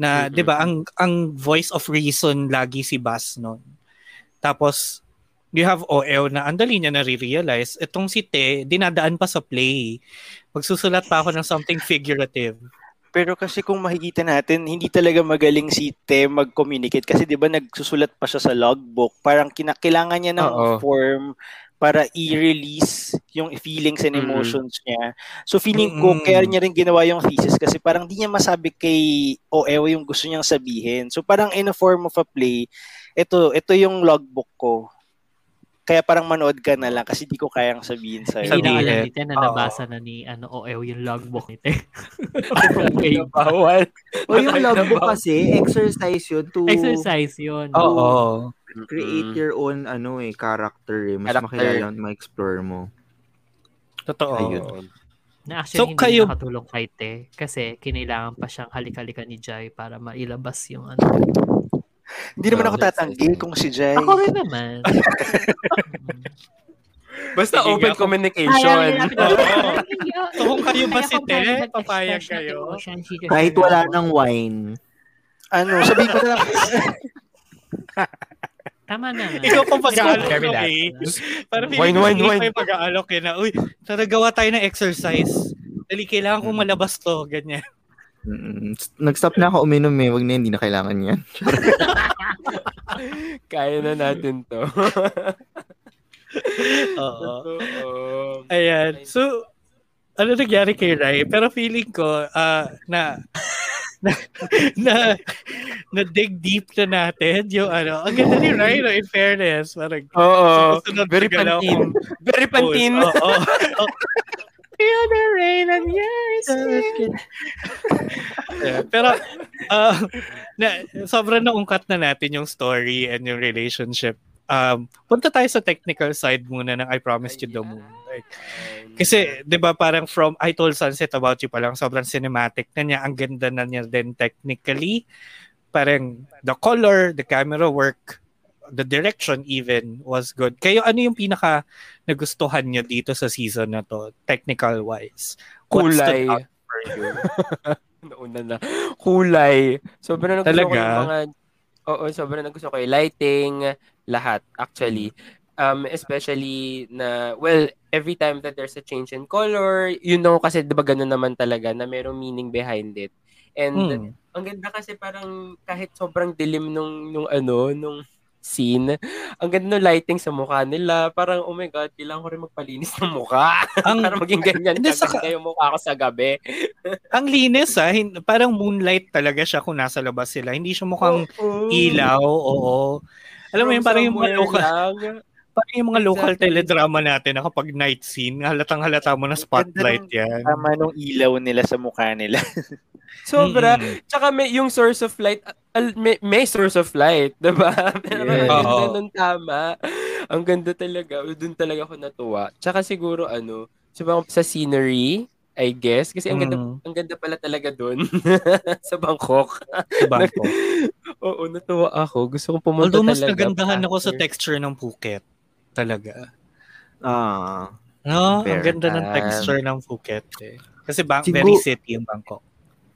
Na, Mm-mm. 'di ba, ang ang voice of reason lagi si Bass noon. Tapos you have OL na ang dali niya nare-realize. Itong si Te, dinadaan pa sa play. Magsusulat pa ako ng something figurative. Pero kasi kung makikita natin, hindi talaga magaling si Te mag-communicate kasi 'di ba nagsusulat pa siya sa logbook. Parang kina- kailangan niya ng Oo. form para i-release yung feelings and Mm. emotions niya. So feeling ko Mm. kaya niya rin ginawa yung thesis kasi parang di niya masabi kay OEO yung gusto niyang sabihin. So parang in a form of a play, ito ito yung logbook ko. Kaya parang manood ka na lang kasi di ko kayang sabihin sa'yo. Hindi na alam ni Te na nabasa na ni ano, OEO yung logbook ni Te. okay. Bawal. O yung logbook kasi, exercise yun to Exercise yun. Oo. create your own ano eh, character eh. Mas Character. makilala, ma-explore mo. Totoo. Ayun. Na actually So, hindi kayo- nakatulong kay Te kasi kinailangan pa siyang halik-halika ni Jai para mailabas yung ano. Hindi naman ako tatanggi kung si Jai. Ako rin naman. Basta Sige open nga, communication. So, kung kayo ba si Te, papayag kayo? Kahit wala ng wine. Ano, sabihin ko na lang. Tama na. Ikaw pa pag-aalok eh. Para Wine, wine, wine. Ipay pag-aalok eh na, uy, tara gawa tayo ng exercise. Dali, kailangan kong malabas to, ganyan. Mm, Nag-stop na ako uminom eh. Wag na, hindi na kailangan yan. Kaya na natin to. Oo. Ayan. So, ano nangyari kay Rai? Pero feeling ko, ah, na, na, na, na dig deep na natin yung ano. Ang ganda ni Rai, no, in fairness. Parang, Oo. Susunod Very pantin. Very pantin. Oo. oo. Feel the rain on your skin. Yeah, pero uh, na, sobrang naungkat na natin yung story and yung relationship. Um, punta tayo sa technical side muna ng I Promised You the Moon. Like, kasi, di ba, parang from I Told Sunset About You pa lang, sobrang cinematic na niya. Ang ganda na niya din technically. Parang the color, the camera work, the direction even was good. Kayo, ano yung pinaka nagustuhan niyo dito sa season na to, technical-wise? What stood Kulay. for you? Nauna na. Kulay. Sobrang nagusto ko Talaga? yung mga... Oo, sobrang nagusto ko yung lighting, lahat, actually. Um, especially na, well, every time that there's a change in color, you know, kasi diba ganun naman talaga na mayroong meaning behind it. And Hmm. ang ganda kasi parang kahit sobrang dilim nung, nung ano, nung scene, ang ganda ng lighting sa mukha nila. Parang, oh my God, kailangan ko rin magpalinis ng mukha. Ang- para maging ganyan Hindi, kaganda saka- yung mukha ko sa gabi. Ang linis ah, hin- parang moonlight talaga siya kung nasa labas sila. Hindi siya mukhang Oo. ilaw, oo. Alam mo yun, parang yung mga local, lang. parang yung mga local Exactly. teledrama natin na kapag night scene, halatang halata mo na spotlight yan. Tama nung ilaw nila sa mukha nila. Sobra. Mm-mm. Tsaka may yung source of light, may, may source of light, 'di ba? Ang ganda nun tama. Ang ganda talaga. Doon talaga ako natuwa. Tsaka siguro ano, sa, scenery, I guess. Kasi ang ganda, Mm. ang ganda pala talaga doon. sa Bangkok. Sa Bangkok. Oo, natuwa ako. Gusto kong pumunta Although mas talaga. nagandahan ako sa after. texture ng Phuket. Talaga. Ah. No, ang ganda ng Ah. texture ng Phuket. Eh. Kasi bang, Sigur- very city yung Bangkok.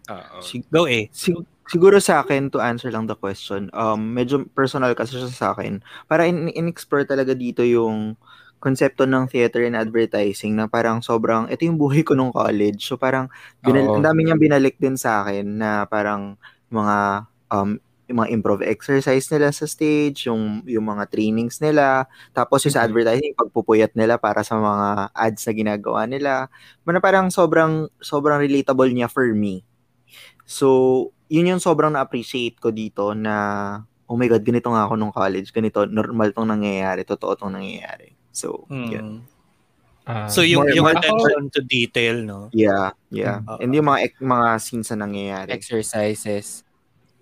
Oo. Go eh. Sig- siguro sa akin, to answer lang the question, um, medyo personal kasi siya sa akin. Para in- in-explore talaga dito yung konsepto ng theater and advertising na parang sobrang, ito yung buhay ko nung college. So parang, binal- ang dami niyang binalik din sa akin na parang mga, um, yung mga improv exercise nila sa stage, yung, yung mga trainings nila, tapos yung sa Mhm. advertising, pagpupuyat nila para sa mga ads na ginagawa nila. Mana parang sobrang, sobrang relatable niya for me. So, yun yung sobrang na-appreciate ko dito na oh my god, ganito nga ako nung college, ganito normal tong nangyayari, totoo tong nangyayari. So, Mm. yun. Ah, So yung More- yung more- attention to detail, no? Yeah, yeah. Mm. And yung mga mga scenes na nangyayari. Exercises.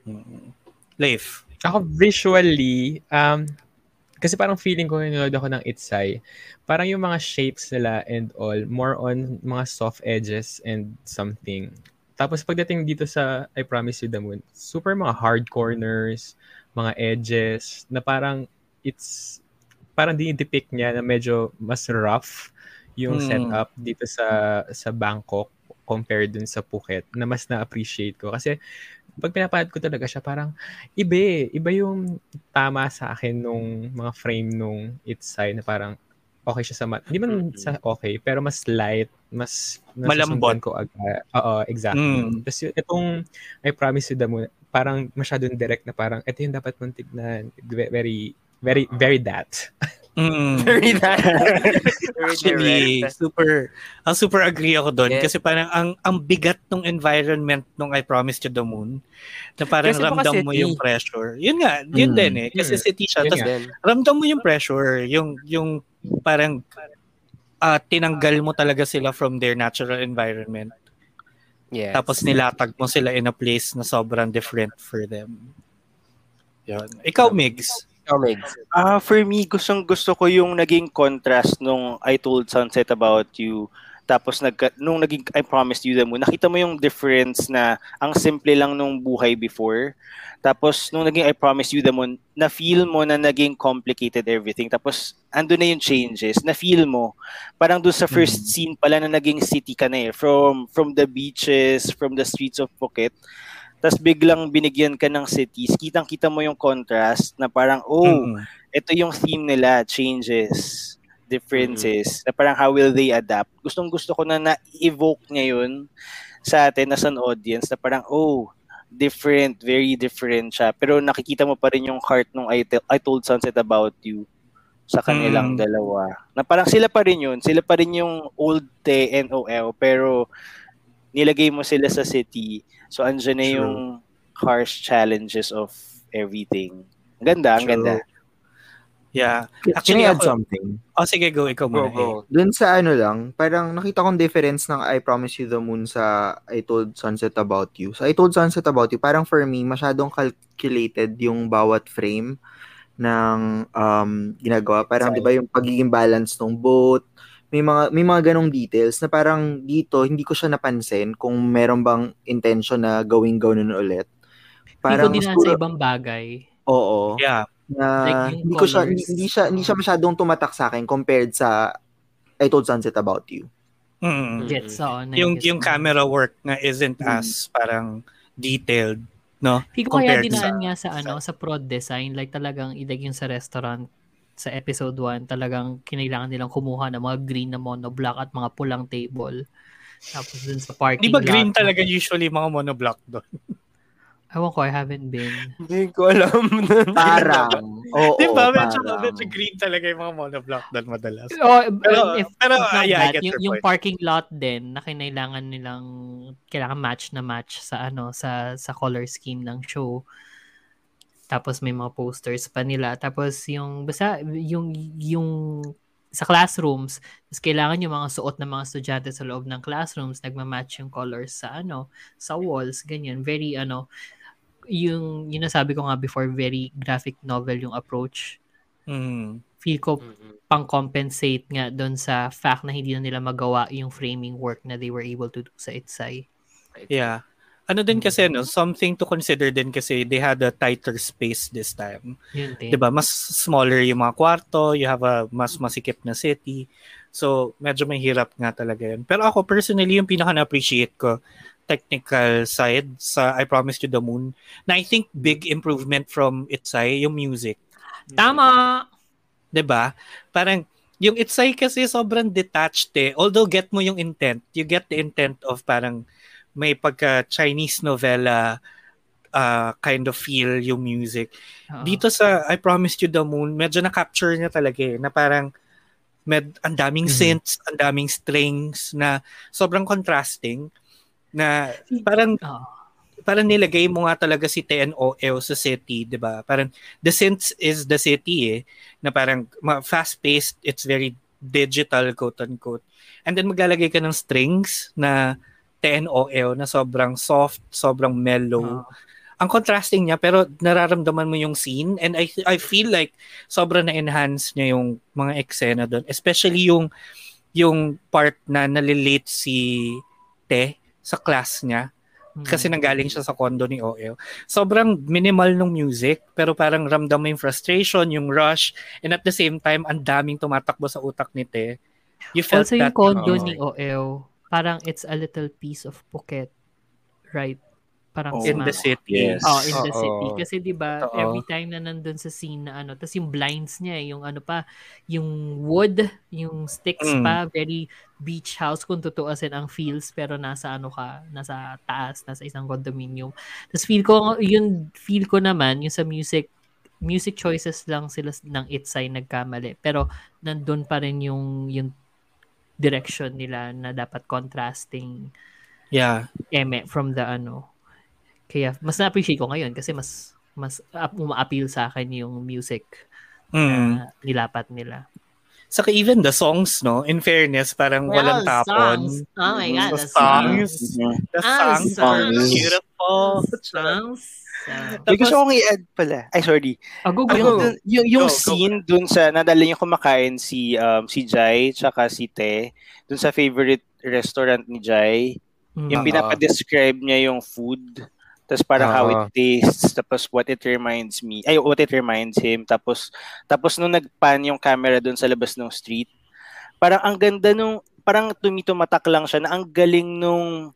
Mm. Leif. Ako visually, um, kasi parang feeling ko nanonood ako ng Itsai, parang yung mga shapes nila and all, more on mga soft edges and something. Tapos pagdating dito sa I Promise You the Moon, super mga hard corners, mga edges, na parang it's, parang dinidepict niya na medyo mas rough yung Hmm. setup dito sa sa Bangkok compared dun sa Phuket na mas na-appreciate ko. Kasi pag pinapanood ko talaga siya, parang iba eh. Iba yung tama sa akin nung mga frame nung Itsai na parang okay siya sa mat. Hindi man sa okay, pero mas light, mas Malambot. ko agad. Oo, exactly. Mm. Tapos yun- itong I Promise You the Moon, parang masyadong direct na parang ito yung dapat mong tignan. Very, very, very that. Mm. Very that. Very Actually, direct. super, ang super agree ako doon. Yes. Kasi parang ang, ang bigat ng environment nung I Promised You the Moon, na parang Kasi ramdam mo yung pressure. Yun nga, yun Mm. din eh. Kasi Mm. city siya. Tapos ramdam mo yung pressure. Yung, yung parang ah, tinanggal mo talaga sila from their natural environment. yes. Tapos nilatag mo sila in a place na sobrang different for them. Yun. Ikaw, Migs. Ikaw, Megs. Ah, for me, gustong gusto ko yung naging contrast nung I told Sunset about you. Tapos nag nung naging I promised you the moon, nakita mo yung difference na ang simple lang nung buhay before. Tapos nung naging I promised you the moon, na feel mo na naging complicated everything. Tapos ando na yung changes, na feel mo. Parang doon sa first scene pala na naging city ka na eh. From from the beaches, from the streets of Phuket. Tapos biglang binigyan ka ng cities. Kitang-kita mo yung contrast na parang, oh, Mm. ito yung theme nila, changes, differences, na parang how will they adapt. Gustong gusto ko na na-evoke niya yun sa atin as an audience na parang, oh, different, very different siya. Pero nakikita mo pa rin yung heart nung I, Te- I Told Sunset About You sa kanilang Mm. dalawa. Na parang sila pa rin yun. Sila pa rin yung old TNOL pero nilagay mo sila sa city. So andyan na yung harsh challenges of everything. Ang ganda, ang True. ganda. Yeah. Can Actually, I add ako, something? oh, sige, go. Ikaw Go, muna. go. Dun sa ano lang, parang nakita kong difference ng I Promise You the Moon sa I Told Sunset About You. Sa I Told Sunset About You, parang for me, masyadong calculated yung bawat frame ng um, ginagawa. Parang, di ba, yung pagiging balance ng boat, may mga may mga ganong details na parang dito hindi ko siya napansin kung meron bang intention na gawing gawin ulit. Parang, din siguro- sa ibang bagay. Oo. Yeah. Na Like hindi ko siya hindi, siya hindi siya masyadong tumatak sa akin compared sa I Told Sunset About You. Mm. Gets, oo. Yung, yung camera work nga isn't Mm. as parang detailed, no? Hindi ko kaya compared dinaan sa- nga sa ano sa prod design like talagang idag yung sa restaurant sa episode 1 talagang kinailangan nilang kumuha ng mga green na monoblock at mga pulang table. Tapos dun sa parking Di ba green lot, talaga usually mga monoblock doon? Ewan ko, I haven't been. Hindi ko alam. Parang oo, Di ba? Medyo, medyo green talaga yung mga monoblock doon madalas. Oh, Pero- if, pero, if not ah, yeah, I that, get yung, yung parking lot din na kinailangan nilang kailangan match na match sa ano sa sa color scheme ng show. Tapos may mga posters pa nila. Tapos yung basta yung yung sa classrooms, tapos kailangan yung mga suot ng mga estudyante sa loob ng classrooms, nagma-match yung colors sa ano, sa walls, ganyan. Very ano, yung yung nasabi ko nga before, very graphic novel yung approach. Mm. Feel ko pang-compensate nga doon sa fact na hindi na nila magawa yung framing work na they were able to do sa Itsai. Yeah. Ano din kasi, no, something to consider din kasi they had a tighter space this time. Yun din. 'Di ba? Mas smaller yung mga kwarto, you have a mas masikip na city. So, medyo mahirap nga talaga yun. Pero ako, personally, yung pinaka na-appreciate ko, technical side sa I Promise You the Moon, na I think big improvement from Itsai, yung music. Tama! 'Di ba? Parang, yung Itsai kasi sobrang detached eh. Although get mo yung intent, you get the intent of parang may pagka Chinese novela uh, kind of feel yung music. Oo. Dito sa I Promised You the Moon, medyo na-capture niya talaga eh, na parang med, ang daming synths, ang daming strings na sobrang contrasting na parang Oo. parang nilagay mo nga talaga si TNOL sa city, 'di ba? Parang the sense is the city eh, na parang fast-paced, it's very digital quote unquote. And then maglalagay ka ng strings na TNOL na sobrang soft, sobrang mellow. Ang contrasting niya pero nararamdaman mo yung scene and I I feel like sobrang na-enhance niya yung mga eksena doon, especially yung yung part na nalilate si Te sa class niya kasi nanggaling siya sa condo ni OL. Sobrang minimal ng music, pero parang ramdam mo yung frustration, yung rush, and at the same time, ang daming tumatakbo sa utak ni Te. You felt Also that yung condo uh, ni OL, parang it's a little piece of Phuket. Right? Parang in the city. Yes. Oh, in the Oo. city. Kasi 'di ba, Totoo. every time na nandun sa scene na ano, tapos yung blinds niya, eh, yung ano pa, yung wood, yung sticks Mm. pa, very beach house kung tutuusin ang feels pero nasa ano ka, nasa taas, nasa isang condominium. Tapos feel ko yun feel ko naman yung sa music music choices lang sila ng Itsai nagkamali. Pero nandun pa rin yung yung direction nila na dapat contrasting Yeah. eme from the ano. Kaya mas na-appreciate ko ngayon kasi mas mas ap- uma-appeal sa akin yung music Mm. na nilapat nila. Saka even the songs, no? In fairness, parang walang tapon. Oh my God, The the songs. Mhm. The Ah, songs the are songs. beautiful. Songs. May gusto kong i-add pala. Ay, sorry. Ah, go, go, Yung, go. dun- yung, yung Go, go. scene dun sa, nadala niyo kumakain si, um, si Jai tsaka si Te, dun sa favorite restaurant ni Jai, Mm. yung Oo. pinapa-describe niya yung food, tapos parang how it tastes, tapos what it reminds me, ay, what it reminds him, tapos, tapos nung nagpan yung camera dun sa labas ng street, parang ang ganda nung, parang tumitumatak lang siya na ang galing nung,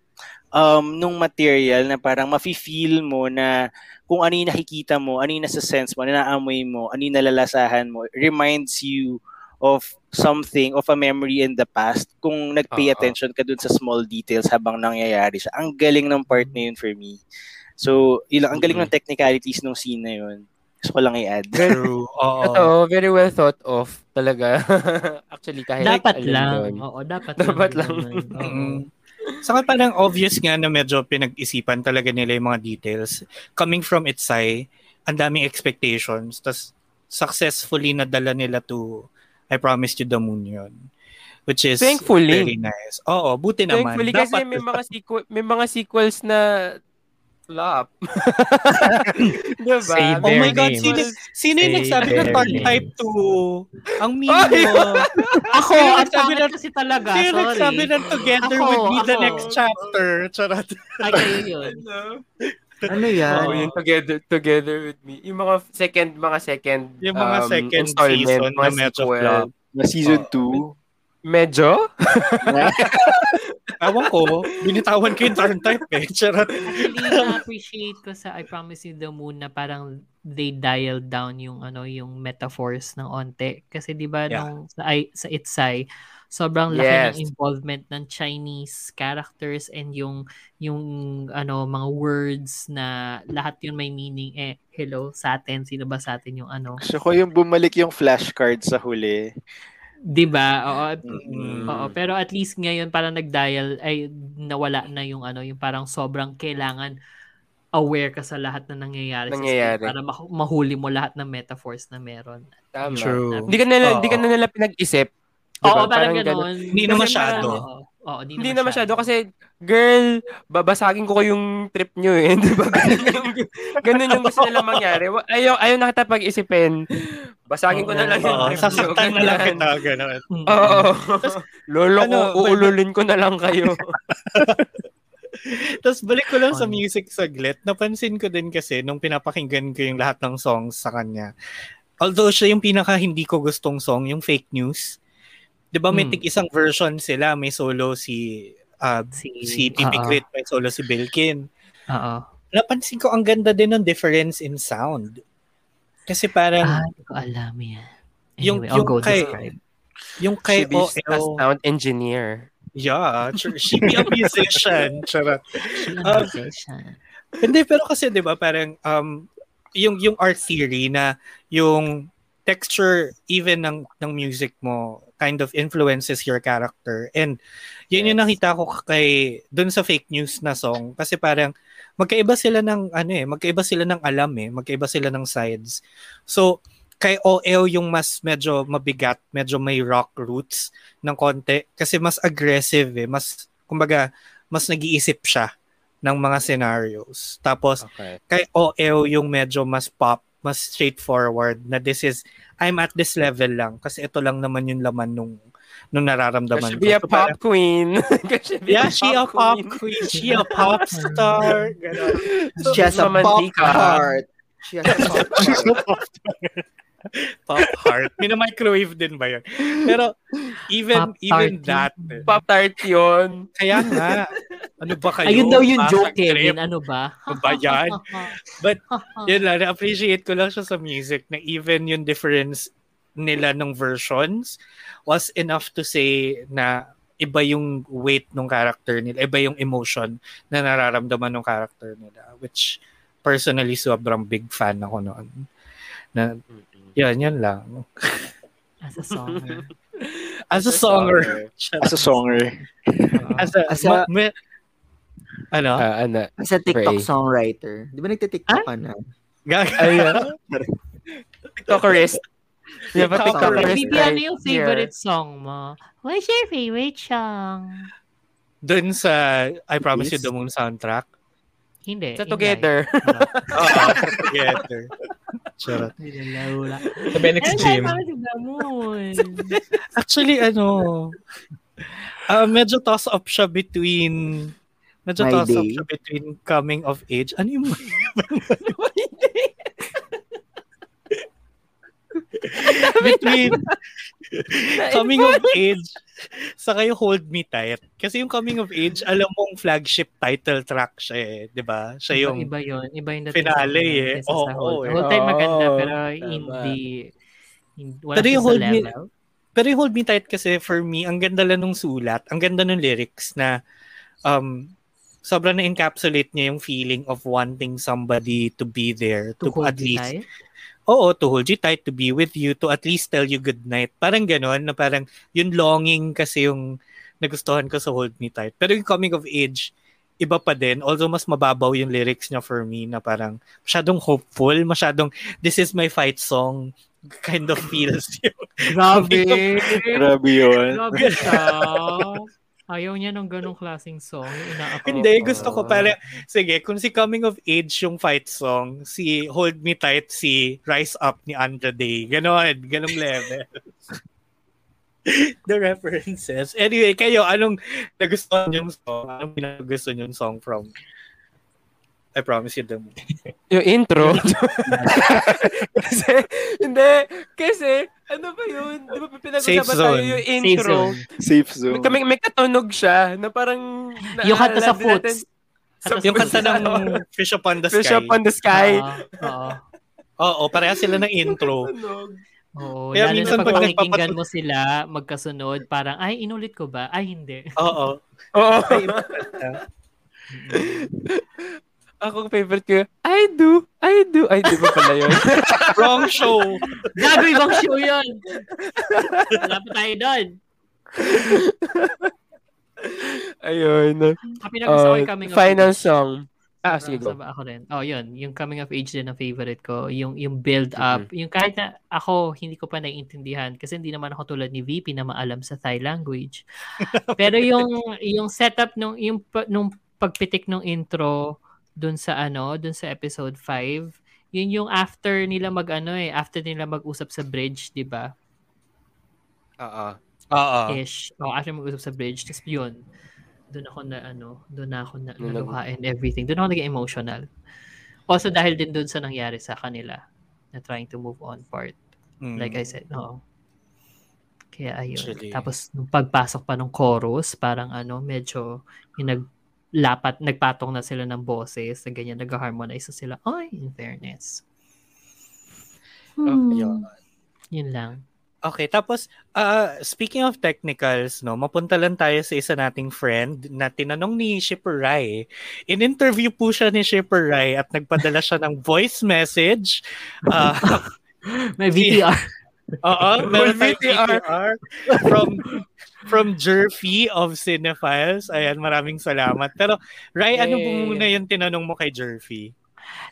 um, nung material na parang mafe-feel mo na kung ano yung nakikita mo, ano yung nasa sense mo, ano naamoy mo, ano yung nalalasahan mo, reminds you of something, of a memory in the past kung nag-pay Oo. attention ka dun sa small details habang nangyayari siya. Ang galing ng part na yun for me. So, ilang, ang galing ng technicalities ng scene na yun. Gusto ko lang i-add. True. Oo. Totoo, very well thought of talaga. Actually, kahit dapat lang. doon. Oo, dapat, Dapat lang. lang. Oo. Saka parang obvious nga na medyo pinag-isipan talaga nila yung mga details. Coming from Itsai, ang daming expectations. Tapos successfully nadala nila to I Promised You the Moon yun. Which is Thankfully. very nice. Oo, buti naman. Thankfully, kasi Dapat- may mga, sequel, may mga sequels na flop. diba? Say Oh my God, names. sino, sino yung nagsabi ng names. type 2? Ang mean Ay! mo. Ako, Sino ang nagsabi ng- kasi talaga. Sino Sorry. nagsabi ng together Ako, with me the ako. next chapter? Charot. Ay, yun. Ano yan? Oo, yung together together with me. Yung mga second mga second Yung mga um, second season mga na medyo sequel. flop. Na season 2. Medyo? Ewan ko, binitawan ko yung turn type eh. Charot. Actually, na-appreciate ko sa I Promise You the Moon na parang they dialed down yung ano yung metaphors ng onte kasi 'di ba Yeah. nung sa I, sa Itsai sobrang laki Yes. ng involvement ng Chinese characters and yung yung ano mga words na lahat yun may meaning eh hello sa atin sino ba sa atin yung ano Gusto ko yung bumalik yung flashcard sa huli. 'Di ba oo Mm. Oo, pero at least ngayon parang nag-dial ay nawala na yung ano, yung parang sobrang kailangan aware ka sa lahat na nangyayari, sa Nangyayari. scene para ma- mahuli mo lahat ng metaphors na meron. Tama. True. Hindi ka na hindi ka Oo. na nila pinag-isip. Oo, Diba? parang, ganun. gano'n. Hindi na masyado. parang- Oo, di Hindi na masyado kasi girl, babasagin ko yung trip nyo eh. Di ba? Ganun yung, ganun yung gusto nila mangyari. Ayaw, ayaw na kita pag-isipin. Basagin ko na lang yung trip nyo. sasaktan na lang kita. Ganun. Mm. Oo. Lolo ko, Ano, uululin ko na lang kayo. Tapos balik ko lang sa On. music saglit. Napansin ko din kasi nung pinapakinggan ko yung lahat ng songs sa kanya. Although siya yung pinaka hindi ko gustong song, yung Fake News. 'Di ba may Hmm. tig isang version sila, may solo si ah, Si, si Crit, may solo si Bilkin. Oo. Napansin ko ang ganda din ng difference in sound. Kasi parang Ah, hindi ko alam yan. Yung- Anyway, I'll yung go kay- describe. yung kay She OL, sound engineer. yeah, she be a musician. Charot. Ah, musician. Hindi, pero kasi 'di ba parang um yung yung art theory na yung texture even ng ng music mo kind of influences your character and yun yung Yes. nakita ko kay dun sa fake news na song kasi parang magkaiba sila ng ano eh, magkaiba sila ng alam eh, magkaiba sila ng sides. So, kay OL yung mas medyo mabigat, medyo may rock roots ng konti kasi mas aggressive eh, mas kumbaga mas nag-iisip siya ng mga scenarios. Tapos Okay. kay OL yung medyo mas pop, mas straightforward na this is I'm at this level lang kasi ito lang naman yung laman nung nung nararamdaman should be a So, pop parang- queen. Be Yeah, she a pop queen. She a pop star. Ganon. She has a pop heart. She has a pop heart. pop heart. Mina-microwave din ba yun? Pero even Pop even tart that, Pop tart yun. kaya nga, ano ba kayo? Ayun daw yung joke, Kevin. Ano ba? ba yan? But yun lang, na-appreciate ko lang siya sa music na even yung difference nila ng versions was enough to say na iba yung weight ng character nila, iba yung emotion na nararamdaman ng character nila, which personally sobrang big fan ako noon. Na, yan, yan lang. As a songer. As a songer. As a songer. As a, As a- ma- ma- ano? Ah, ano? As a TikTok Pray. songwriter. Di ba nagtitiktok ka na? Gag- Ayun. TikTokerist. Yeah, but TikTokerist. Bibi, right ano yung favorite song mo? What's your favorite song? Dun sa I Promise You the Moon soundtrack. Hindi. Sa hindi. Together. Oo, together. Charot. Wala. Sa Benex Gym. Actually, ano, ah medyo toss-up siya between medyo My toss-up Day. siya between coming of age. Ano yung between coming of age saka yung hold me tight. Kasi yung coming of age, alam mong flagship title track siya eh, 'di ba? Siya yung iba yun. Iba yung finale eh. Oo, oo whole. eh. Whole time maganda pero tama. hindi, hindi wala Pero yung hold me- level. Pero yung Hold Me Tight kasi for me, ang ganda lang nung sulat, ang ganda nung lyrics na um, sobrang na-encapsulate niya yung feeling of wanting somebody to be there, to, To hold at least, tight. Oo, to hold you tight, to be with you, to at least tell you good night. Parang ganon, na parang yung longing kasi yung nagustuhan ko sa Hold Me Tight. Pero yung coming of age, iba pa din. Although mas mababaw yung lyrics niya for me na parang masyadong hopeful, masyadong this is my fight song kind of feels yung Grabe. Grabe yun. Grabe. Ayaw niya ng ganong klaseng song. Ina-ako. Hindi, gusto ko para, sige, kung si Coming of Age yung fight song, si Hold Me Tight, si Rise Up ni Andra Day. Ganon, ganong level. The references. Anyway, kayo, anong nagustuhan yung song? Anong pinagusto yung song from I Promise You the Moon? Yung intro. kasi, hindi. Kasi, ano ba yun? Di ba Safe pinag-usapan tayo yung Safe intro? zone. Safe zone. may, may katunog siya na parang... Yung kanta sa Foots. Sa Yung kanta ng Fish Upon the Fish Sky. Up on the Sky. Oo. Oo. Pareha sila ng intro. Oo, Kaya lalo minsan na pag pag mo sila magkasunod, parang, ay, inulit ko ba? Ay, hindi. Oo. Oo. Ako favorite ko, I do, I do. Ay, di ba pala yun? Wrong show. Gago, ibang show yun! Wala pa tayo doon. Ayun. Ang pinag-gusto ko Uh, coming of final age. song. Ah, sige, go. Ako rin. Oh, yun. Yung coming of age din ang favorite ko. Yung, yung build up. Yung kahit na ako, hindi ko pa naiintindihan kasi hindi naman ako tulad ni VP na maalam sa Thai language. Pero yung yung setup nung yung nung pagpitik ng intro dun sa ano, dun sa episode 5, yun yung after nila mag ano eh, after nila mag-usap sa bridge, 'di ba? Oo. Oo. Ish. O, after mag-usap sa bridge, tapos yun. Doon ako na ano, doon ako na naluha and everything. Doon ako naging emotional. Also dahil din doon sa nangyari sa kanila na trying to move on part. Mm. Like I said, oo. Kaya ayun. Actually. Tapos nung pagpasok pa ng chorus, parang ano, medyo yung naglapat, nagpatong na sila ng boses, na ganyan, nag-harmonize na sila. Ay, in fairness. Hmm, Yun. yun lang. Okay, tapos uh, speaking of technicals, no, mapunta lang tayo sa isa nating friend na tinanong ni Shipper Rai. In-interview po siya ni Shipper Rai at nagpadala siya ng voice message. Uh, May VTR. Oo, meron tayong VTR. VTR from from Jerfy of Cinephiles. Ayan, maraming salamat. Pero, Rai, ano po muna yung tinanong mo kay Jerfy?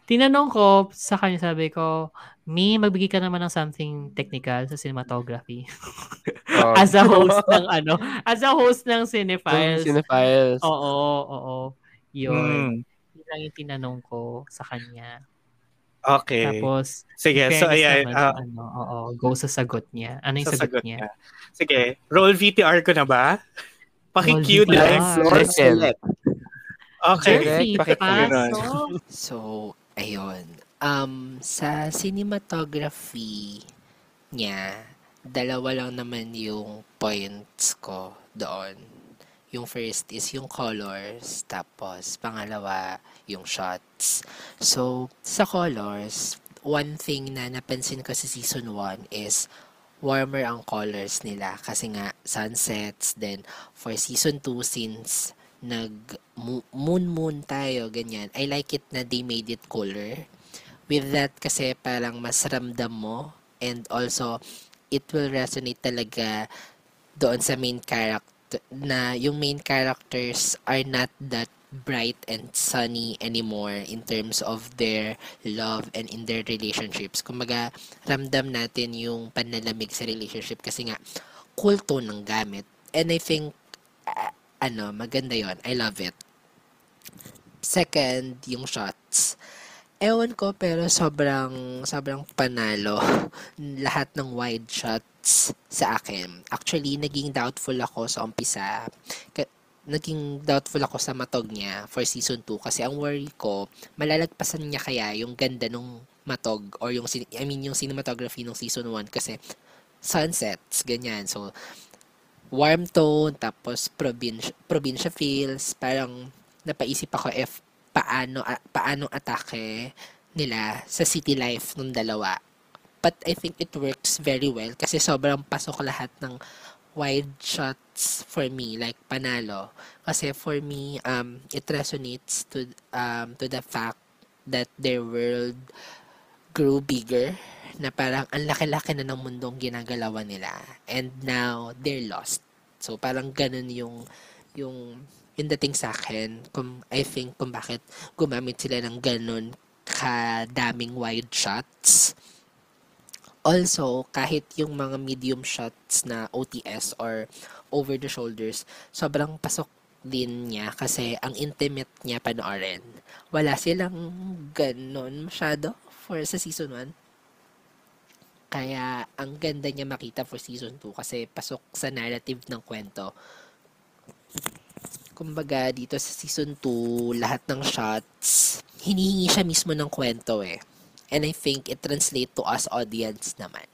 Tinanong ko sa kanya, sabi ko, Mi, magbigay ka naman ng something technical sa cinematography. Oh. as a host ng ano, as a host ng Cinephiles. Cinephiles. Oo, oo. Yun. Hmm. Yun lang yung tinanong ko sa kanya. Okay. Tapos, Sige, so ayan. naman, ah, ano, oo, go sa sagot niya. Ano yung sa sagot, sagot niya? niya. Sige, roll VTR ko na ba? Paki-cue. VTR. Floor select. Okay. Pasok. So, ayun. Um, sa cinematography niya, dalawa lang naman yung points ko doon. Yung first is yung colors, tapos pangalawa yung shots. So, sa colors, one thing na napansin ko sa season 1 is warmer ang colors nila kasi nga sunsets then for season 2 since nag mo- moon moon tayo ganyan I like it na they made it cooler with that kasi parang mas ramdam mo and also it will resonate talaga doon sa main character na yung main characters are not that bright and sunny anymore in terms of their love and in their relationships. Kumbaga, ramdam natin yung panlalamig sa relationship kasi nga, cool tone ng gamit. And I think, ah, ano, maganda yon I love it. Second, yung shots. Ewan ko, pero sobrang, sobrang panalo lahat ng wide shots sa akin. Actually, naging doubtful ako sa umpisa. Naging doubtful ako sa matog niya for season 2 kasi ang worry ko, malalagpasan niya kaya yung ganda nung matog or yung, I mean, yung cinematography nung season 1 kasi sunsets, ganyan. So, warm tone, tapos probinsya, probinsya feels, parang napaisip ako if paano, a- paano atake nila sa city life nung dalawa. But I think it works very well kasi sobrang pasok lahat ng wide shots for me, like panalo. Kasi for me, um, it resonates to, um, to the fact that their world grew bigger na parang ang laki-laki na ng mundong ginagalawan nila and now they're lost so parang ganun yung yung yung dating sa akin kung I think kung bakit gumamit sila ng ganun kadaming wide shots also kahit yung mga medium shots na OTS or over the shoulders sobrang pasok din niya kasi ang intimate niya panoorin wala silang ganun masyado for sa season 1 kaya ang ganda niya makita for season 2 kasi pasok sa narrative ng kwento. Kumbaga dito sa season 2, lahat ng shots, hinihingi siya mismo ng kwento eh. And I think it translate to us audience naman.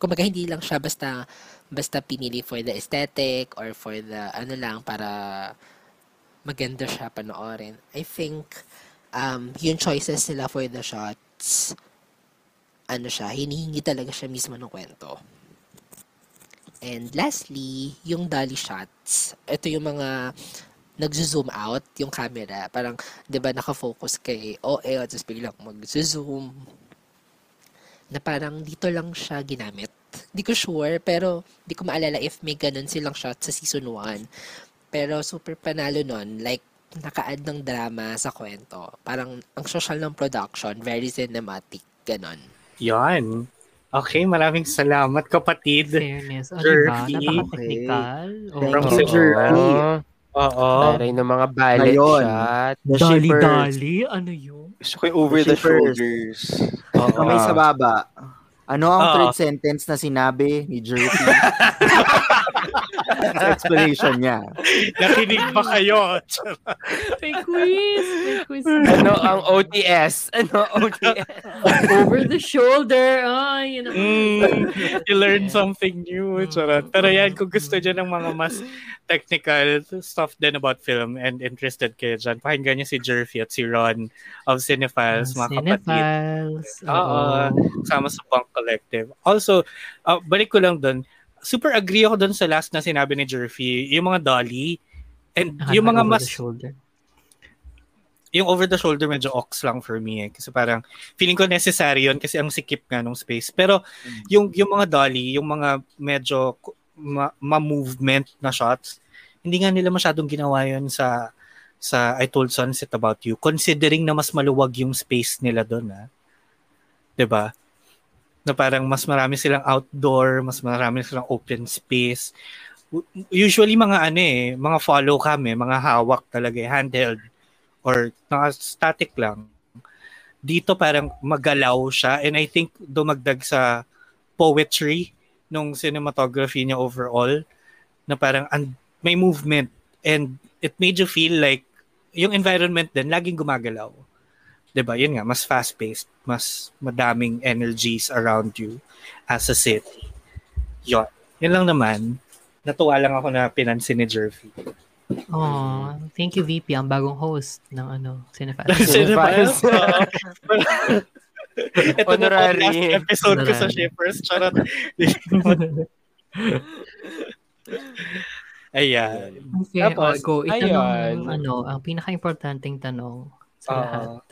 Kumbaga hindi lang siya basta basta pinili for the aesthetic or for the ano lang para maganda siya panoorin. I think um, yung choices nila for the shots ano siya, hinihingi talaga siya mismo ng kwento. And lastly, yung dolly shots. Ito yung mga nagzo-zoom out yung camera. Parang, di ba, nakafocus kay at tapos biglang mag-zoom. Na parang dito lang siya ginamit. Di ko sure, pero di ko maalala if may ganun silang shot sa season 1. Pero super panalo nun. Like, naka-add ng drama sa kwento. Parang, ang social ng production, very cinematic. Ganon. Yan. Okay, maraming salamat kapatid. Fairness. O, diba? Jerfy. Napaka-technical. Thank From you, si Jerfy. Oo. Taray ng mga ballet Ngayon. shot. The shippers. Dali-dali? Ano yun? Gusto ko yung over the, The shoulders. Oo. Kamay sa baba. Ano ang Oo. third sentence na sinabi ni Jerky? sa explanation niya. Nakinig ba kayo? May quiz! May quiz. Ano ang OTS? Ano OTS? Over the shoulder. Ay, yun ang... Mm, you learn something new. Charot. Pero yan, kung gusto dyan ng mga mas technical stuff din about film and interested kayo dyan, pakinggan niyo si Jerfy at si Ron of Cinephiles, mga kapatid. Cinephiles. Oo. Sama sa Punk Collective. Also, uh, balik ko lang doon. Super agree ako doon sa last na sinabi ni Jerfy. Yung mga dolly. And yung mga mas... shoulder. Yung over the shoulder medyo ox lang for me eh. Kasi parang feeling ko necessary yun kasi ang sikip nga nung space. Pero yung yung mga dolly, yung mga medyo ma- ma-movement na shots. Hindi nga nila masyadong ginawa yun sa sa I Told Sunset About You considering na mas maluwag yung space nila doon ah. 'Di ba? Na parang mas marami silang outdoor, mas marami silang open space. Usually mga ano eh, mga follow cam eh, mga hawak talaga eh, handheld or naka static lang. Dito parang magalaw siya and I think dumagdag sa poetry nung cinematography niya overall na parang and may movement and it made you feel like yung environment din laging gumagalaw. 'Di ba? Yun nga, mas fast-paced, mas madaming energies around you as a city. Yun. Yun lang naman. Natuwa lang ako na pinansin ni Jervy. Oh, thank you VP, ang bagong host ng ano, Cinefiles. Cinefiles? Ito na Honorary. last episode ko sa Honorary. Shippers. Charot. Ayan. Okay, Tapos, go. Ito ayun. yung, ano, ang pinaka-importanting tanong sa Oo. lahat.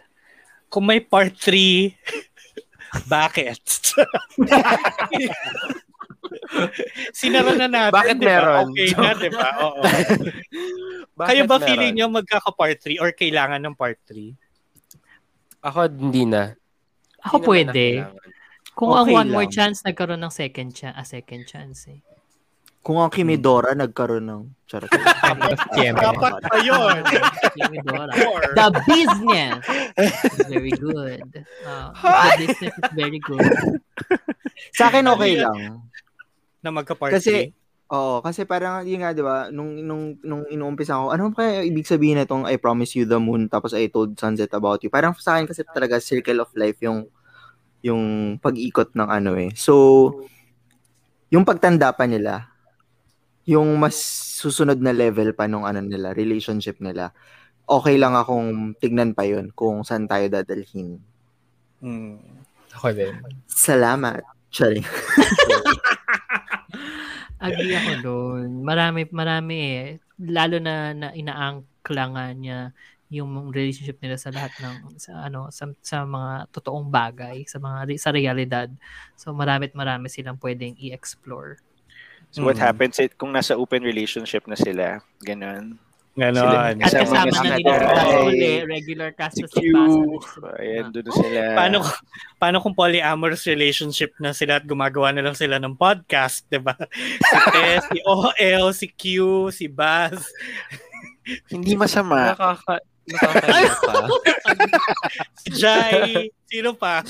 Kung may part 3, bakit? Sinara na natin, Bakit di ba? meron? Okay na, di ba? Oo. Kayo ba meron? feeling nyo magkaka-part 3 or kailangan ng part 3? Ako, hindi na. Ako Hindi pwede. Kung Okay ang one more lang. chance, nagkaroon ng second chance, a second chance eh. Kung ang Kimidora nagkaroon ng charot. Dapat pa yun. Kimidora. The business is very good. Uh, the business is very good. Sa akin okay lang. Na magka-part 3? Kasi Oo, kasi parang yun nga 'di ba, nung nung nung inuumpisa ko, ano kaya ibig sabihin nitong I promise you the moon tapos I told sunset about you. Parang sa akin kasi talaga circle of life yung yung pag-ikot ng ano eh. So yung pagtanda pa nila, yung mas susunod na level pa nung ano nila, relationship nila. Okay lang akong tignan pa yun kung saan tayo dadalhin. Hmm. Ako din. Salamat. Charing. Agree ako doon. Marami, marami eh. Lalo na, na inaangkla nga niya yung relationship nila sa lahat ng sa ano sa, sa mga totoong bagay sa mga sa realidad so marami't marami silang pwedeng i-explore So what Mm. happens it kung nasa open relationship na sila? Ganon. Ganon. Sila- at kasama na nila uli regular cast si na Q. si Ayan, doon na sila. Paano paano kung polyamorous relationship na sila at gumagawa na lang sila ng podcast, 'di ba? Si Tess, si OL, si Q, si Baz. Hindi masama. Nakaka, nakakaloka. si Jai, sino pa?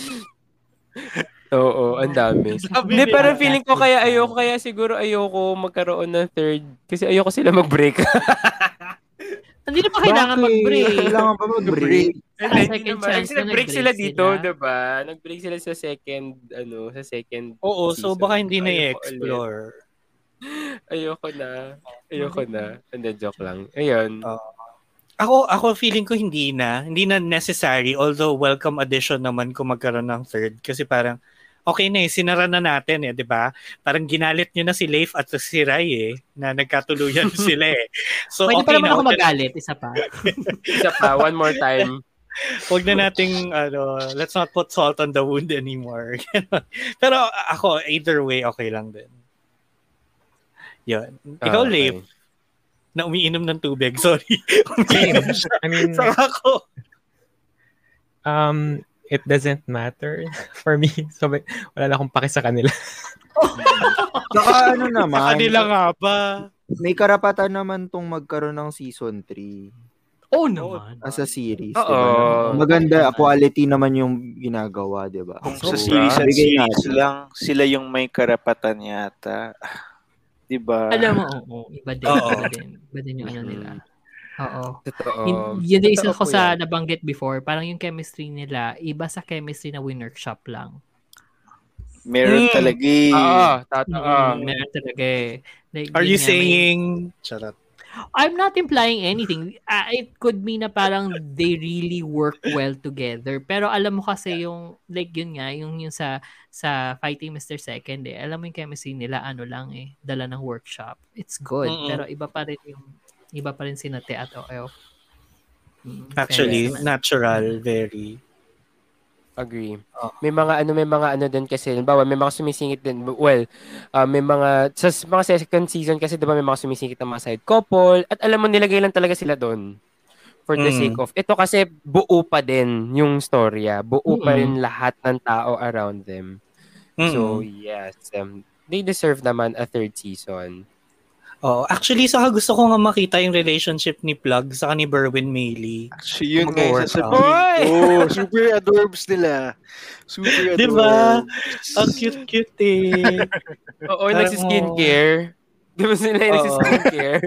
Oo, ang dami. Hindi, pero feeling ko kaya ayoko, kaya siguro ayoko magkaroon ng third. Kasi ayoko sila mag-break. hindi na pa kailangan Bakit? mag-break Kailangan pa mag-break. Hindi, second naman. chance Kasi na nag-break nag-break sila dito, sila. diba? Nag-break sila sa second, ano, sa second Oo, so season. baka hindi na i-explore. Ayoko na. Ayoko na. Hindi, joke lang. Ayun. Ako ako feeling ko hindi na, hindi na necessary although welcome addition naman kung magkaroon ng third kasi parang okay na eh, sinara na natin eh, 'di ba? Parang ginalit niyo na si Leif at si Rai eh, na nagkatuluyan sila eh. So pwede okay pa naman na, ako magalit isa pa Isa pa, one more time. wag na nating ano, let's not put salt on the wound anymore. Pero ako either way okay lang din. Yun. Ikaw, okay. Leif, na umiinom ng tubig. Sorry. Same. Umiinom siya. I mean, Sa ako. um, it doesn't matter for me. So, wala na akong paki sa kanila. Saka ano naman, Sa kanila nga ba? may karapatan naman tong magkaroon ng season 3 oh naman as a series, Oo. diba? Maganda, quality naman yung ginagawa, diba? Kung So, sa series and bigay series natin. lang, sila yung may karapatan yata. Di ba? alam mo oo iba din iba din iba din yung ano nila oo Totoo. Yun- yun din isa ko sa yan. nabanggit before, parang yung chemistry nila, iba sa chemistry na winner-shop lang. Meron Mm. talaga eh. Oo, totoo. Mm, meron talaga eh. Like, Are you nga, may- saying... Charot. I'm not implying anything. Uh, it could mean na parang they really work well together. Pero alam mo kasi yung, like yun nga, yung, yung sa sa Fighting Mr. Second eh, alam mo yung chemistry nila, ano lang eh, dala ng workshop. It's good. Mm-mm. Pero iba pa rin yung, iba pa rin si Nate at OL. Mm, Actually, naman. natural, very. Agree. May mga ano, may mga ano din kasi, halimbawa, may mga sumisingit din. Well, uh, may mga, sa mga second season kasi, di ba, may mga sumisingit na mga side couple. At alam mo, nilagay lang talaga sila doon. For the Mm. sake of, ito kasi buo pa din yung storya. Buo pa Mm. rin lahat ng tao around them. So, yes, um, they deserve naman a third season. Oh, actually, saka gusto ko nga makita yung relationship ni Plug sa ni Berwin Mailey. Actually, yun nga yung Mag-work sasabihin out. ko. Super adorbs nila. Super adorbs. Di ba? Ang cute-cute eh. Oo, nagsiskincare. Di ba sila yung nagsiskincare?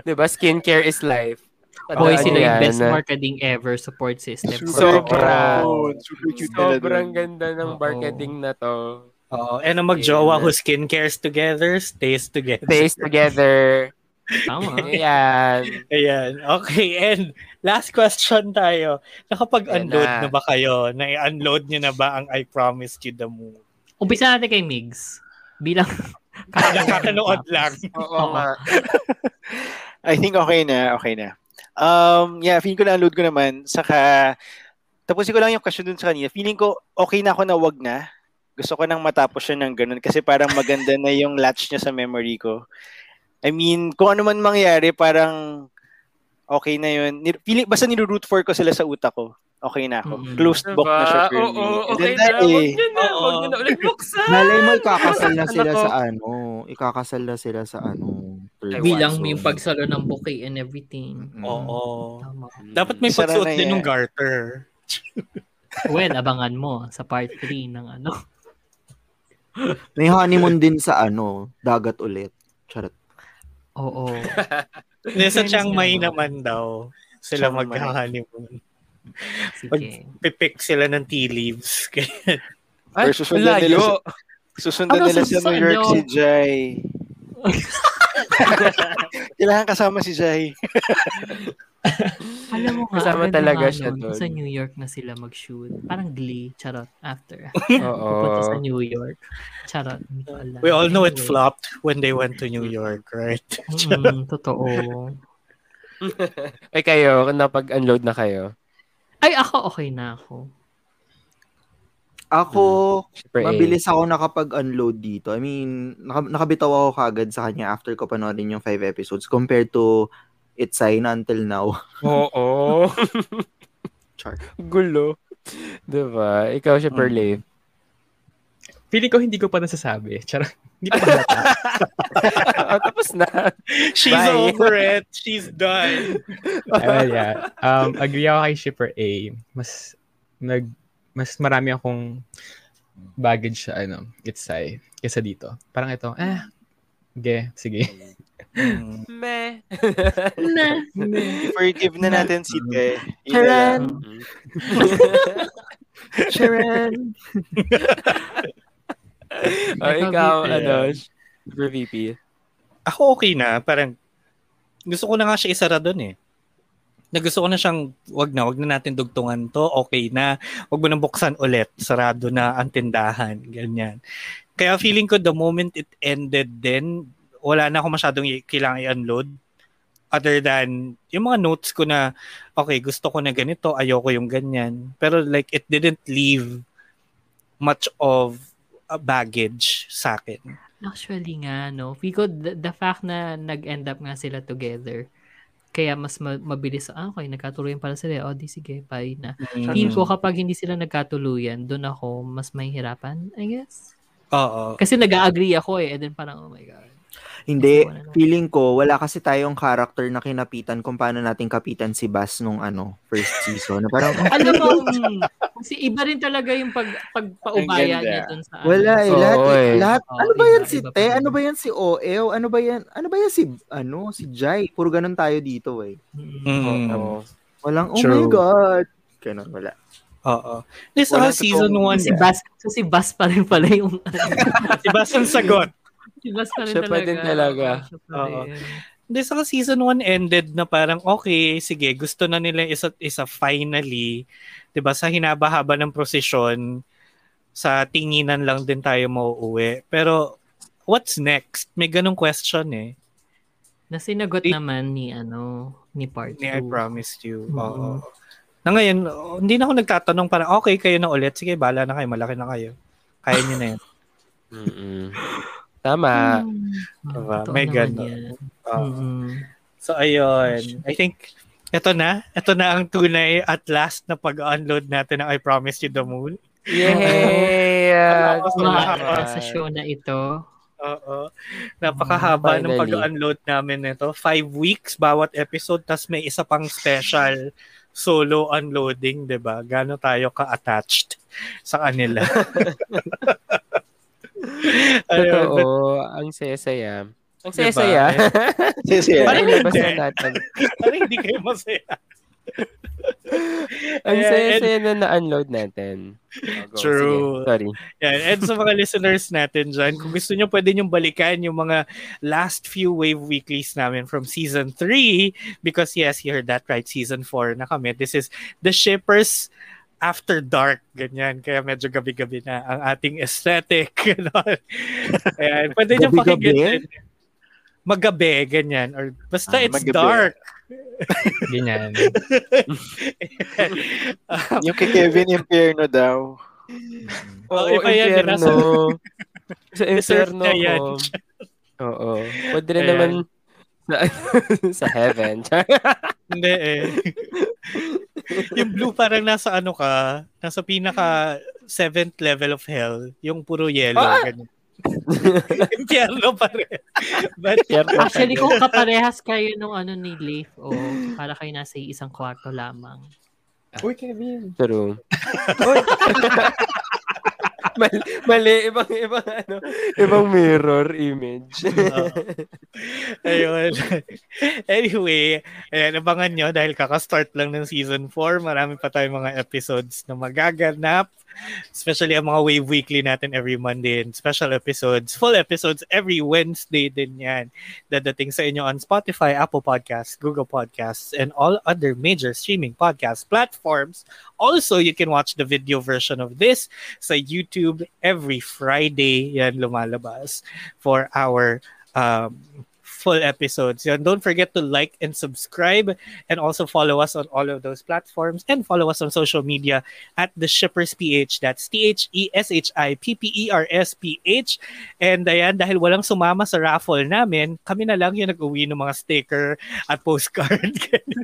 Di ba, skincare is life. Boy, sila yung best marketing ever support system. Sobra. Super cute nila Sobrang ganda ng marketing na to. Oo, and ang magjowa who skincares together, stays together. Stays together. Tama. Ayan. Ayan. Okay, and last question tayo. Nakapag-unload na. na ba kayo? Na-unload nyo na ba ang I Promised You the Moon? Umpisa natin kay Migs. Bilang Nakakanood lang. Oo nga. I think okay na, okay na. Um, yeah, feeling ko na-unload ko naman. Saka, tapusin ko lang yung question dun sa kanina. Feeling ko, okay na ako na wag na. Gusto ko nang matapos siya ng ganun kasi parang maganda na yung latch niya sa memory ko. I mean, kung ano man mangyari, parang okay na yun. Feeling, basta niroot for ko sila sa utak ko. Okay na ako. Mm. Closed book na siya Diba? for Oo, me. okay Ganda na. Huwag eh. nyo na. Huwag nyo na ulit buksan. Malay mo, ikakasal na sila sa ano. Ikakasal na sila sa ano. bilang season. yung pagsalo ng bouquet and everything. Oo. Tama. Dapat may Sara pagsuot din ng garter. Well, abangan mo sa part 3 ng ano. May honeymoon din sa ano, dagat ulit. Charot. Oo. Hindi, sa Chiang Mai naman daw. Sila mag-honeymoon. Sige. Pag-pipick sila ng tea leaves. Kaya- Ay, Or susundan nila, layo. sa, susundan Ano nila sa New York si Jai. Kailangan kasama si Jai. Alam mo nga, Kasama talaga siya doon. Sa New York na sila mag-shoot. Parang glee, charot, after. Oo. Pupunta sa New York. Charot. We all know it flopped when they went to New York, right? Mm, totoo. Ay kayo, napag-unload na kayo. Ay, ako okay na ako. Ako, A. mabilis ako nakapag-unload dito. I mean, naka- nakabitaw ako kagad sa kanya after ko panoorin yung five episodes compared to It's Sign until now. Oo. Char. Gulo. Diba? Ikaw siya per live. Feeling ko hindi ko pa nasasabi. Charot. Hindi pa halata. Ah, Tapos na. She's Bye. over it. She's done. Ay, well, yeah. Um, agree ako kay Shipper A. Mas, nag, mas marami akong baggage sa, ano, itsay, kesa dito. Parang ito, eh, ge, sige. Meh. Na. Forgive na natin si Te. Na Sharon! Sharon! O, Ikaw, ano, Super VP. Ako okay na. Parang, gusto ko na nga siya isara doon eh. Na gusto ko na siyang, wag na, wag na natin dugtungan to, okay na. Wag mo nang buksan ulit, sarado na ang tindahan, ganyan. Kaya feeling ko the moment it ended then, wala na ako masyadong kailangan i-unload. Other than, yung mga notes ko na, okay, gusto ko na ganito, ayoko yung ganyan. Pero like, it didn't leave much of a baggage sa akin. Actually nga, no. Ko, the, the fact na nag-end up nga sila together, kaya mas ma- mabilis, ah, okay, nagkatuluyan pala sila. O, di sige, bye na. Feel ko kapag hindi sila nagkatuluyan, doon ako mas mahihirapan, I guess. Oo. Kasi nag-agree ako eh, and then parang, oh my God. Hindi, Wala feeling ko, wala kasi tayong character na kinapitan kung paano natin kapitan si Bass nung ano, first season. Na parang, Alam mo, mm, kasi iba rin talaga yung pag, pagpaubaya niya doon sa ano. wala eh, Oo, lahat, eh. lahat, Oo, ano ba iba, yan si iba Te? Ano ba yan si OL? Ano ba yan, ano ba yan si, ano, si Jai? Puro ganun tayo dito eh. Mm. Oo. Walang, oh True. my God. Ganun, wala. Oo. This Walang sa season totoong- 1. Si Bas, so si Bas pa rin pala yung si Bas ang sagot. Bas pa rin Siya pa talaga. din talaga. Siya pa Oo. rin. Hindi, sa season 1 ended na parang, okay, sige, gusto na nila isa't isa finally, 'di ba sa hinaba-haba ng prosesyon, sa tinginan lang din tayo mauuwi. Pero, what's next? May ganong question eh. Na sinagot Di- naman ni ano, ni part Ni I 2. promised you. Mhm. Oo. Na ngayon, hindi na ako nagtatanong parang, okay, kayo na ulit. Sige, bala na kayo. Malaki na kayo. Kaya nyo na yan. Mm-mm. Tama. Diba? Totoo May gano'n. Oo. Mm-mm. So, ayun. I think, ito na. Ito na ang tunay at last na pag-unload natin ng I Promise You the Moon. Yay! Mga mahaba. sa show na ito. Oo. Napakahaba ng Finally. pag-unload namin nito. Five weeks bawat episode, tas may isa pang special solo unloading, 'di ba? Gaano tayo ka-attached sa kanila. Ayun. Totoo. Ang saya-saya. Ang Diba? saya-saya. Saya-saya. Parang na natin. Parang hindi kayo masaya. Ang Ayan, saya-saya na na-unload natin. Oh, go. True. Sige, sorry. Yan. And sa mga listeners natin dyan, kung gusto nyo, pwede nyo balikan yung mga last few Wave Weeklies namin from Season 3 because yes, you heard that right, Season 4 na kami. This is The Shippers After Dark, ganyan. Kaya medyo gabi-gabi na ang ating aesthetic. Ganon. Ayan. Pwede nyo pakinggan. Magabi, ganyan. Or basta Ah, it's magabi. dark. Ganyan. Um, Yung kay Kevin Impierno daw. Oo, Oo, iba yan, impyerno. Sa ko. Oo. Pwede rin Ayan. naman sa, sa heaven. Hindi eh. yung blue parang nasa ano ka, nasa pinaka seventh level of hell. Yung puro yellow. Ah! Ganyan. Impyerno pa rin. But, Actually, kung kaparehas kayo nung ano ni Leif, o para kayo nasa isang kwarto lamang. Uy, Kevin. True. mali, mali, ibang, ibang, ano, ibang mirror image. Oo. ayun. anyway, ayan, abangan nyo dahil kakastart lang ng season 4. Marami pa tayong mga episodes na magaganap. Especially ang mga Wave Weekly natin every Monday and special episodes. Full episodes every Wednesday din yan. Dadating sa inyo on Spotify, Apple Podcasts, Google Podcasts, and all other major streaming podcast platforms. Also, you can watch the video version of this sa YouTube every Friday. Yan lumalabas for our um, full episodes. Yan. Don't forget to like and subscribe and also follow us on all of those platforms and follow us on social media at the Shippers PH. That's E T-H-E-S-H-I-P-P-E-R-S-P-H. And ayan, dahil walang sumama sa raffle namin, kami na lang yung nag-uwi ng mga sticker at postcard.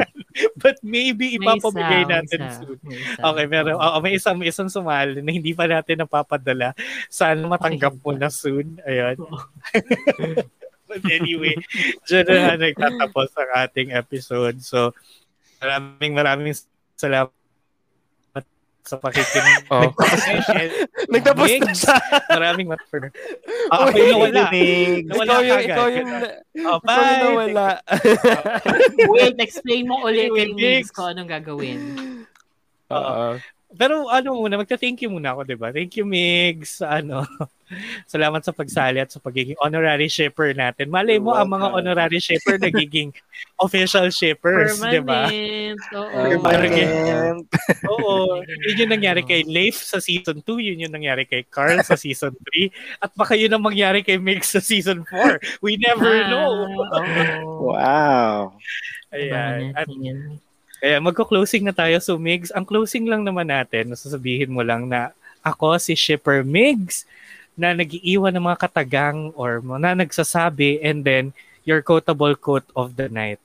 But maybe May ipapamigay natin may isa, soon. may isa. Okay, pero oo, may isang may isang sumali na hindi pa natin napapadala. Sana matanggap mo na soon. Ayun. But anyway, dyan na nagtatapos ang ating episode. So, maraming maraming salamat sa pakikinig. Oh. Nagtapos na siya. Maraming maraming for Ah, okay, nawala. Nawala ikaw yung, ikaw yung, Oh, ikaw yung bye. nawala. Wait, explain mo ulit Migs. Migs kung anong gagawin. Oo. Pero ano muna, magta-thank you muna ako, 'di ba? Thank you Migs sa ano. Salamat sa pagsali at sa pagiging honorary shipper natin. Malay mo ang mga honorary shipper nagiging official shippers, 'di ba? Permanent. Oo. Permanent. Oo. Yun yung nangyari kay Leif sa season 2, yun yung nangyari kay Carl sa season 3, at baka yun ang mangyari kay Migs sa season 4. We never Ah, know. Wow. Ayan. At. Kaya magko-closing na tayo. So Migs, ang closing lang naman natin, sasabihin mo lang na ako si Shipper Migs na nagiiwan ng mga katagang or na nagsasabi and then your quotable quote of the night.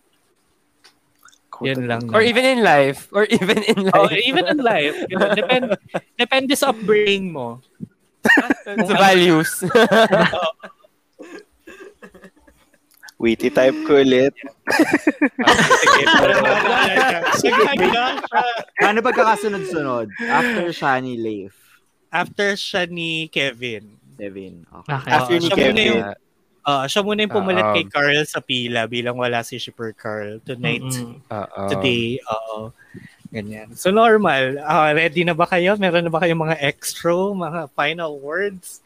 Yan lang. Or even in life. Or even in life. Oh, even in life. Depend, depende sa upbringing mo. sa values. Witty type ko ulit. Ano pagkakasunod-sunod? After siya ni Leif. After siya ni Kevin. Kevin. Okay. Okay. After ni siya muna Kevin. yung, ah, siya muna yung pumalit Ah, kay Carl sa pila bilang wala si Shipper Carl tonight. Mm-mm. Oo. today. Oo. Ganyan. So normal. Ah, ready na ba kayo? Meron na ba kayong mga extra, mga final words?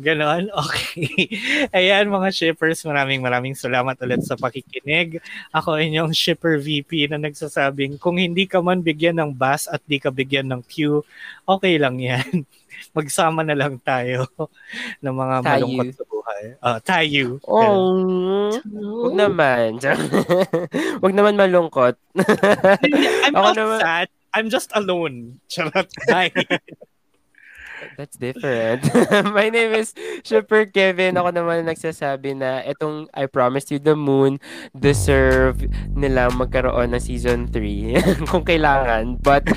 Ganon? Okay. Ayan mga shippers, maraming maraming salamat ulit sa pakikinig. Ako inyong shipper VP na nagsasabing kung hindi ka man bigyan ng bus at di ka bigyan ng queue, okay lang yan. Magsama na lang tayo ng mga malungkot sa buhay. Ah, tayo. Oh. Huwag naman. Huwag naman malungkot. I'm Ako not naman- sad. I'm just alone. Charot. Hi. That's different. My name is Shipper Kevin. Ako naman nagsasabi na itong I Promised You the Moon deserve nila magkaroon ng season 3 kung kailangan. But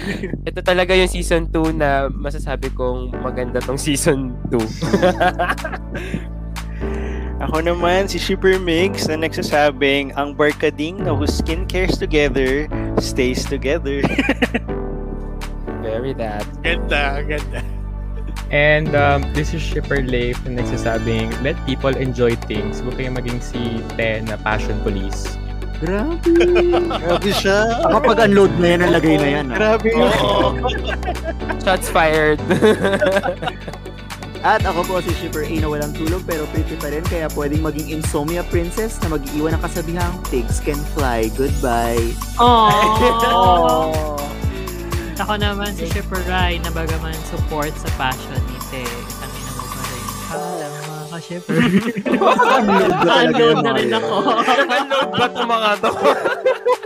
ito talaga yung season 2 na masasabi kong maganda tong season 2. Ako naman, si Shipper Migs na nagsasabing, ang barkading na whose skin cares together, stays together. Very that. Ganda, ganda. And um, this is Shipper Leif na nagsasabing, let people enjoy things. Huwag kayong maging si Te na passion police. Grabe. Grabe siya. Kapag unload na yan, ang lagay na yan. ah. Grabe yun. Shots fired. At ako po si Shipper A na walang tulog pero pretty pa rin kaya pwedeng maging insomnia princess na mag-iwan ng kasabihang pigs can fly. Goodbye. Aww. Ako naman si Shipper Rai na bagaman support sa passion ni Te. Kanina mo pa rin. Alam mga ka-shipper. Unload na rin ako. Unload ba itong mga to?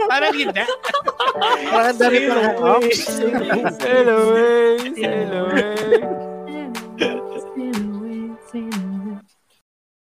Parang hindi. Parang dami pa ng ops. Hello, eh. Hello, eh.